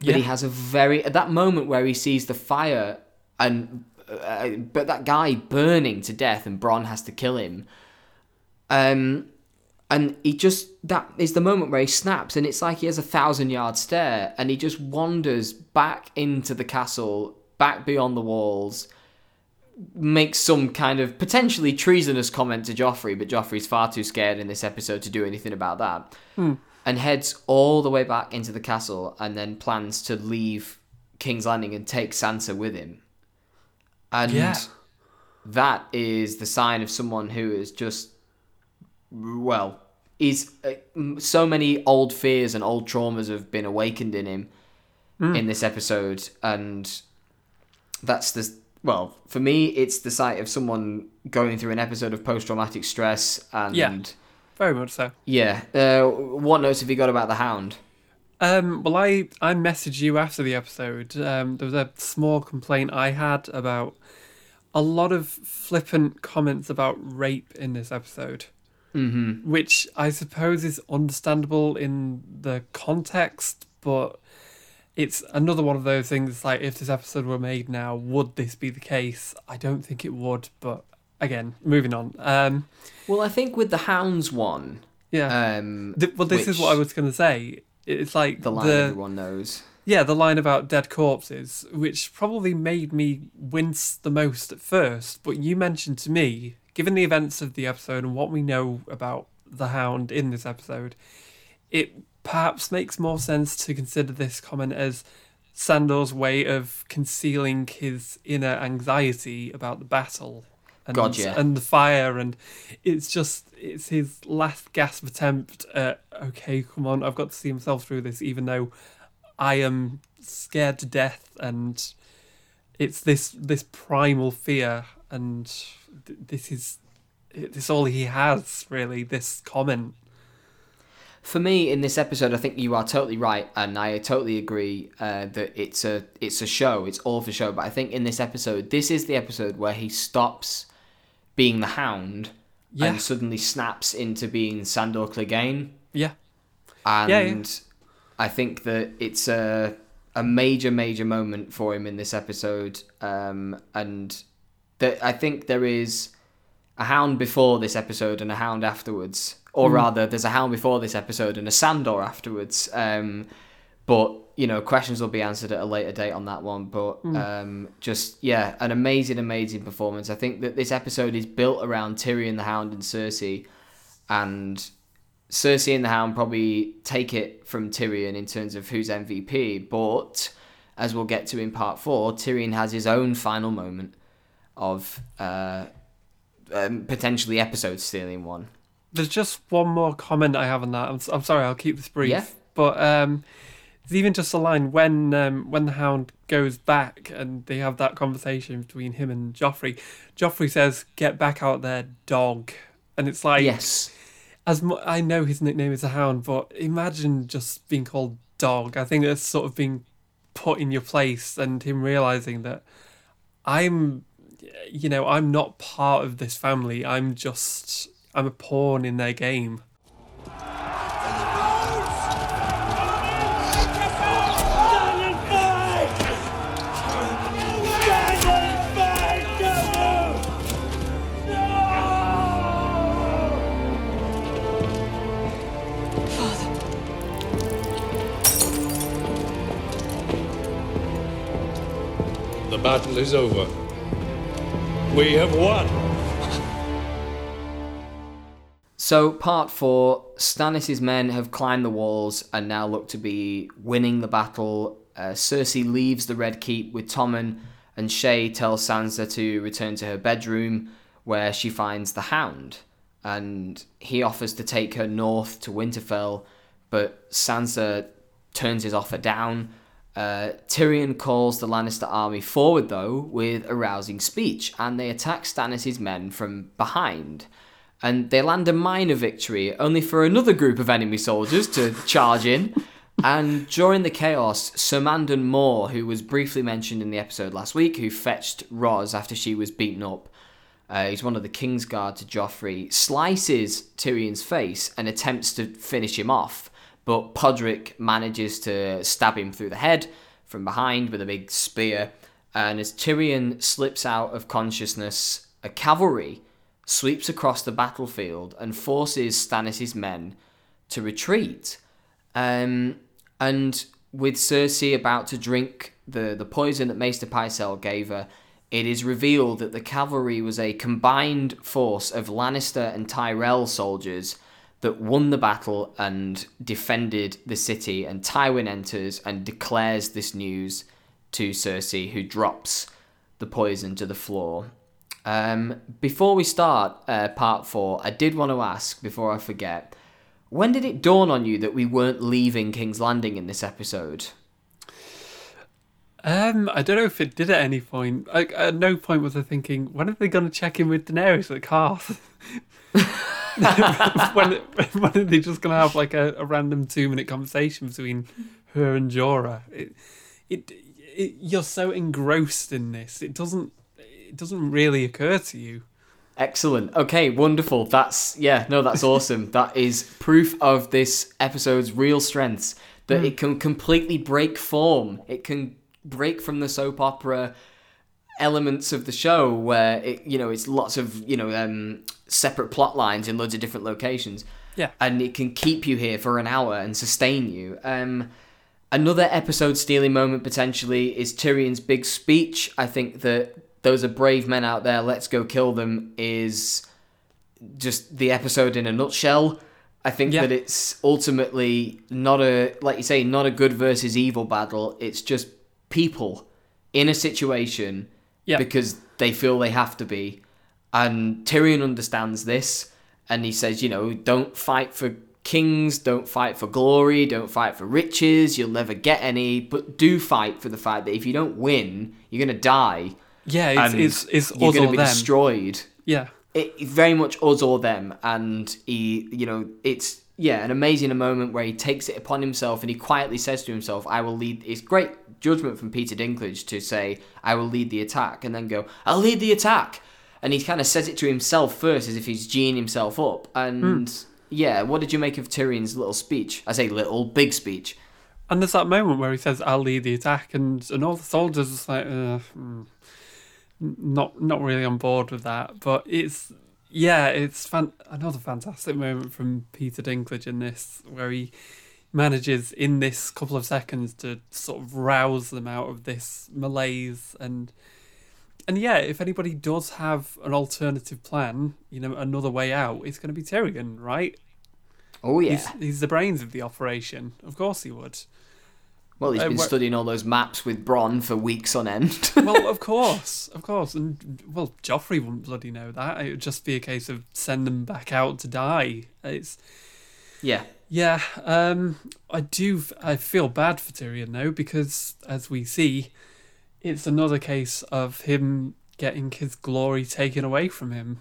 But he has a very at that moment where he sees the fire and uh, but that guy burning to death and Bronn has to kill him. Um, and he just that is the moment where he snaps and it's like he has a thousand yard stare and he just wanders back into the castle back beyond the walls makes some kind of potentially treasonous comment to Joffrey but Joffrey's far too scared in this episode to do anything about that Hmm. and heads all the way back into the castle and then plans to leave King's Landing and take Sansa with him and Yeah. that is the sign of someone who is just well is uh, so many old fears and old traumas have been awakened in him Mm. in this episode and that's the well for me it's the sight of someone going through an episode of post-traumatic stress and Yeah. Very much so. yeah uh, what notes have you got about the hound Um, well, I, I messaged you after the episode. Um, there was a small complaint I had about a lot of flippant comments about rape in this episode, mm-hmm. which I suppose is understandable in the context, but it's another one of those things like if this episode were made now, would this be the case? I don't think it would, but again, moving on. Um, well i think with the hounds one yeah. um Th- well, this is what I was going to say. It's like the line everyone knows Yeah, the line about dead corpses, which probably made me wince the most at first, but you mentioned to me, given the events of the episode and what we know about the hound in this episode, it perhaps makes more sense to consider this comment as Sandor's way of concealing his inner anxiety about the battle. And, and the fire and it's just it's his last gasp attempt at okay come on i've got to see himself through this even though I am scared to death, and it's this this primal fear, and th- this is this all he has really. This comment. For me, in this episode, I think you are totally right, and I totally agree uh, that it's a it's a show. It's all for show. But I think in this episode, this is the episode where he stops being the Hound Yeah. and suddenly snaps into being Sandor Clegane. Yeah. And Yeah, yeah. I think that it's a a major major moment for him in this episode, um, and that I think there is a hound before this episode and a hound afterwards, or Mm. rather, there's a hound before this episode and a Sandor afterwards. Um, but you know, questions will be answered at a later date on that one. But Mm. um, just yeah, an amazing, amazing performance. I think that this episode is built around Tyrion the Hound and Cersei, and Cersei and the Hound probably take it from Tyrion in terms of who's MVP. But as we'll get to in part four, Tyrion has his own final moment of uh, um, potentially episode stealing one. There's just one more comment I have on that. I'm, I'm sorry, I'll keep this brief. Yeah. But um, even just a line when um, when the Hound goes back and they have that conversation between him and Joffrey. Joffrey says, "Get back out there, dog," and it's like yes. As mu- I know his nickname is a Hound, but imagine just being called dog. I think that's sort of being put in your place, and him realizing that I'm, you know, I'm not part of this family. I'm just I'm a pawn in their game. The battle is over. We have won. So, part four Stannis' men have climbed the walls and now look to be winning the battle. Uh, Cersei leaves the Red Keep with Tommen, and Shae tells Sansa to return to her bedroom where she finds the Hound. And he offers to take her north to Winterfell, but Sansa turns his offer down. Uh, Tyrion calls the Lannister army forward, though, with a rousing speech, and they attack Stannis' men from behind and they land a minor victory, only for another group of enemy soldiers to charge in. And during the chaos, Sir Mandon Moore, who was briefly mentioned in the episode last week, who fetched Ros after she was beaten up, uh, he's one of the King's Guard to Joffrey, slices Tyrion's face and attempts to finish him off. But Podrick manages to stab him through the head from behind with a big spear. And as Tyrion slips out of consciousness, a cavalry sweeps across the battlefield and forces Stannis' men to retreat. Um, and with Cersei about to drink the, the poison that Maester Pycelle gave her, it is revealed that the cavalry was a combined force of Lannister and Tyrell soldiers that won the battle and defended the city. And Tywin enters and declares this news to Cersei, who drops the poison to the floor. Um, before we start uh, part four, I did want to ask, before I forget, when did it dawn on you that we weren't leaving King's Landing in this episode? Um, I don't know if it did at any point. Like, at no point was I thinking, when are they going to check in with Daenerys at Qarth? when, when are they just going to have like a, a random two minute conversation between her and Jorah? It, it, it, you're so engrossed in this. It doesn't, it doesn't really occur to you. Excellent. Okay, wonderful. That's yeah, no, that's awesome. that is proof of this episode's real strengths that Mm. it can completely break form. It can break from the soap opera elements of the show where it you know it's lots of you know um, separate plot lines in loads of different locations. Yeah. and it can keep you here for an hour and sustain you. Um, another episode stealing moment potentially is Tyrion's big speech. I think that those are brave men out there. Let's go kill them. Is just the episode in a nutshell. I think Yeah. that it's ultimately not a like you say not a good versus evil battle. It's just people in a situation Yeah. because they feel they have to be, and Tyrion understands this, and he says, you know, don't fight for kings, don't fight for glory, don't fight for riches. You'll never get any, but do fight for the fact that if you don't win, you're gonna die. Yeah, it's, it's, it's you're gonna be them. destroyed. Yeah. it very much us or them and he you know it's yeah an amazing moment where he takes it upon himself and he quietly says to himself i will lead it's great judgment from peter dinklage to say i will lead the attack and then go i'll lead the attack and he kind of says it to himself first as if he's geeing himself up and yeah what did you make of tyrion's little speech? I say little big speech. And there's that moment where he says, "I'll lead the attack," and and all the soldiers are just like, uh, mm, not not really on board with that. But it's yeah, it's fan- another fantastic moment from Peter Dinklage in this, where he manages in this couple of seconds to sort of rouse them out of this malaise and. And yeah, if anybody does have an alternative plan, you know, another way out, it's going to be Tyrion, right? oh yeah He's, he's the brains of the operation. Of course he would. Well he's been where- studying all those maps with bronn for weeks on end well, of course, of course, and well, Joffrey wouldn't bloody know that. It would just be a case of send them back out to die. It's yeah yeah. Um, I do. I feel bad for Tyrion though because as we see, it's another case of him getting his glory taken away from him.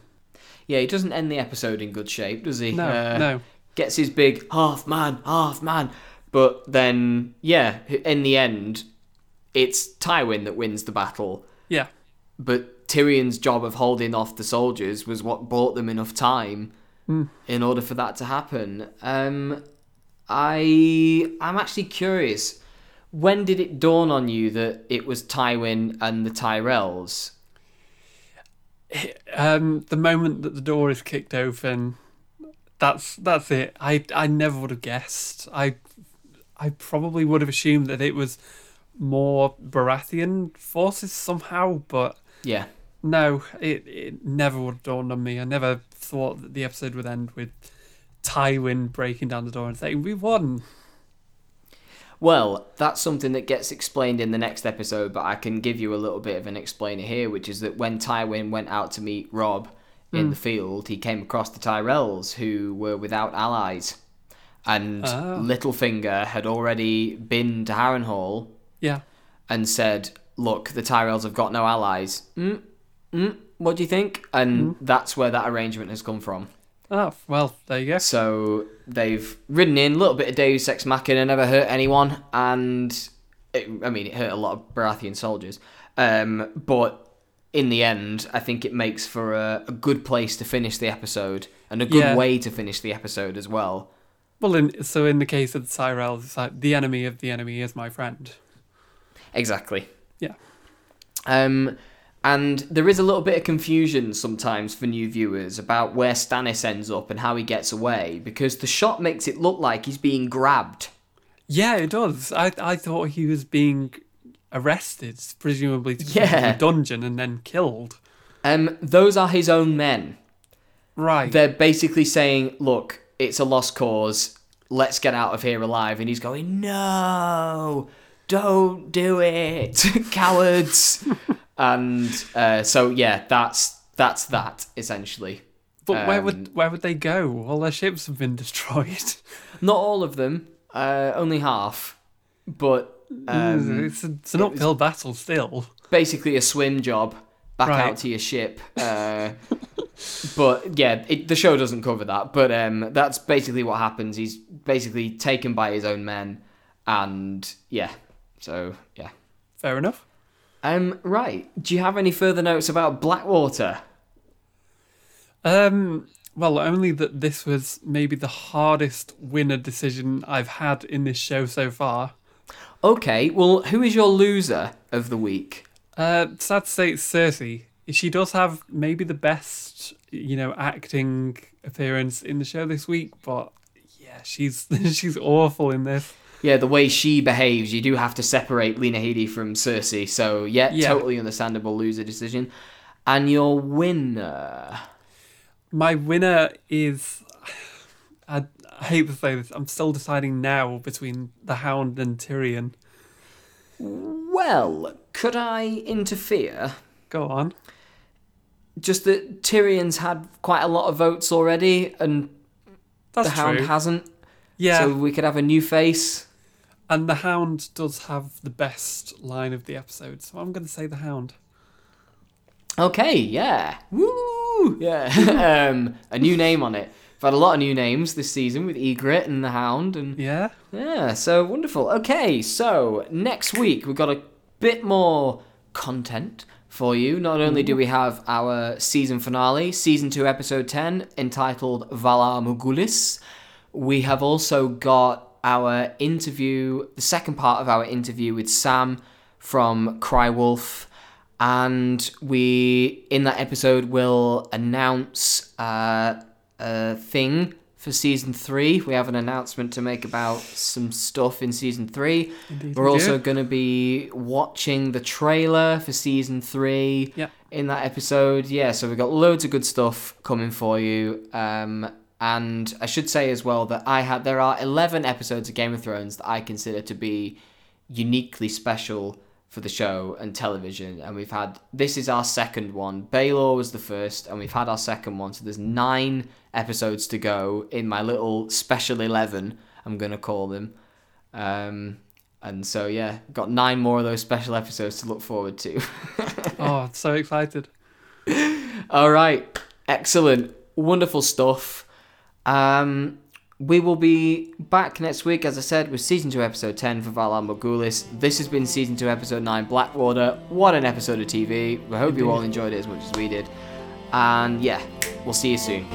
Yeah, he doesn't end the episode in good shape, does he? No, Uh, no. Gets his big half man, half man, but then yeah, in the end, it's Tywin that wins the battle. Yeah, But Tyrion's job of holding off the soldiers was what bought them enough time Mm. in order for that to happen. Um, I I'm actually curious. When did it dawn on you that it was Tywin and the Tyrells? um, the moment that the door is kicked open, that's that's it. I I never would have guessed. I I probably would have assumed that it was more Baratheon forces somehow, but Yeah. no, it it never would have dawned on me. I never thought that the episode would end with Tywin breaking down the door and saying, "We won." Well, that's something that gets explained in the next episode, but I can give you a little bit of an explainer here, which is that when Tywin went out to meet Robb in Mm. the field, he came across the Tyrells, who were without allies. And Oh. Littlefinger had already been to Harrenhal Yeah. and said, Look, the Tyrells have got no allies. Mm, mm, what do you think? And that's where that arrangement has come from. Oh well, there you go. So they've ridden in a little bit of Deus Ex Machina, never hurt anyone, and it, I mean it hurt a lot of Baratheon soldiers. Um, but in the end, I think it makes for a, a good place to finish the episode and a good Yeah. way to finish the episode as well. Well, in, so in the case of the Tyrells, it's like the enemy of the enemy is my friend. Exactly. Yeah. Um, and there is a little bit of confusion sometimes for new viewers about where Stannis ends up and how he gets away because the shot makes it look like he's being grabbed. Yeah, it does. I I thought he was being arrested, presumably to Yeah. a dungeon and then killed. Um, those are his own men. Right. They're basically saying, "Look, it's a lost cause. Let's get out of here alive." And he's going, "No, don't do it, cowards!" and uh, so, yeah, that's that's that essentially. But where Um, would where would they go? All their ships have been destroyed. Not all of them, uh, only half, but um, it's, a, it's an uphill battle still. basically a swim job back Right. out to your ship. Uh, but yeah, it, the show doesn't cover that. But um, that's basically what happens. He's basically taken by his own men, and yeah, so yeah. Fair enough. Um, right. Do you have any further notes about Blackwater? Um, well, only that this was maybe the hardest winner decision I've had in this show so far. Okay. Well, who is your loser of the week? Uh, sad to say it's Cersei. She does have maybe the best, you know, acting appearance in the show this week, but yeah, she's she's awful in this. Yeah, the way she behaves, you do have to separate Lena Headey from Cersei. So yeah, Yeah. totally understandable loser decision. And your winner. My winner is. I, I hate to say this. I'm still deciding now between the Hound and Tyrion. Well, could I interfere? Go on. Just that Tyrion's had quite a lot of votes already, and That's the Hound true. hasn't. Yeah. So we could have a new face. And the Hound does have the best line of the episode, so I'm going to say the Hound. Okay, yeah. Woo! Yeah. um, a new name on it. We've had a lot of new names this season with Egret and the Hound, and Yeah. yeah, so wonderful. Okay, so next week we've got a bit more content for you. Not only do we have our season finale, season 2, episode 10, entitled Valar Morghulis, we have also got our interview, the second part of our interview with Sam from Cry Wolf. And we, in that episode, will announce uh, a thing for season three. We have an announcement to make about some stuff in season three. Indeed We're we also going to be watching the trailer for season three Yeah. in that episode. Yeah, so we've got loads of good stuff coming for you. Um, and I should say as well that I had there are eleven episodes of Game of Thrones that I consider to be uniquely special for the show and television. And we've had this is our second one. Baylor was the first, and we've had our second one. So there's nine episodes to go in my little special eleven. I'm gonna call them. Um, and so yeah, got nine more of those special episodes to look forward to. Oh, so excited. All right, excellent, wonderful stuff. Um, we will be back next week, as I said, with season two, episode ten for Valar Morghulis. This has been season two, episode nine, Blackwater. What an episode of TV! We hope you all enjoyed it as much as we did. And yeah, we'll see you soon.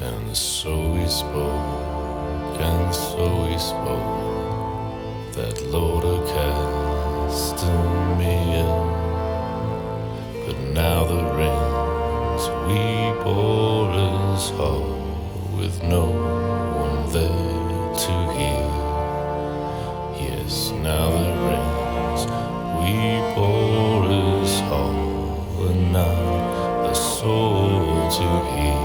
And so we spoke, and so we spoke, that Lord of casting me in. But now the rings we bore is hollow, with no one there to hear. Yes, now the rings we bore is hollow, and not a soul to hear.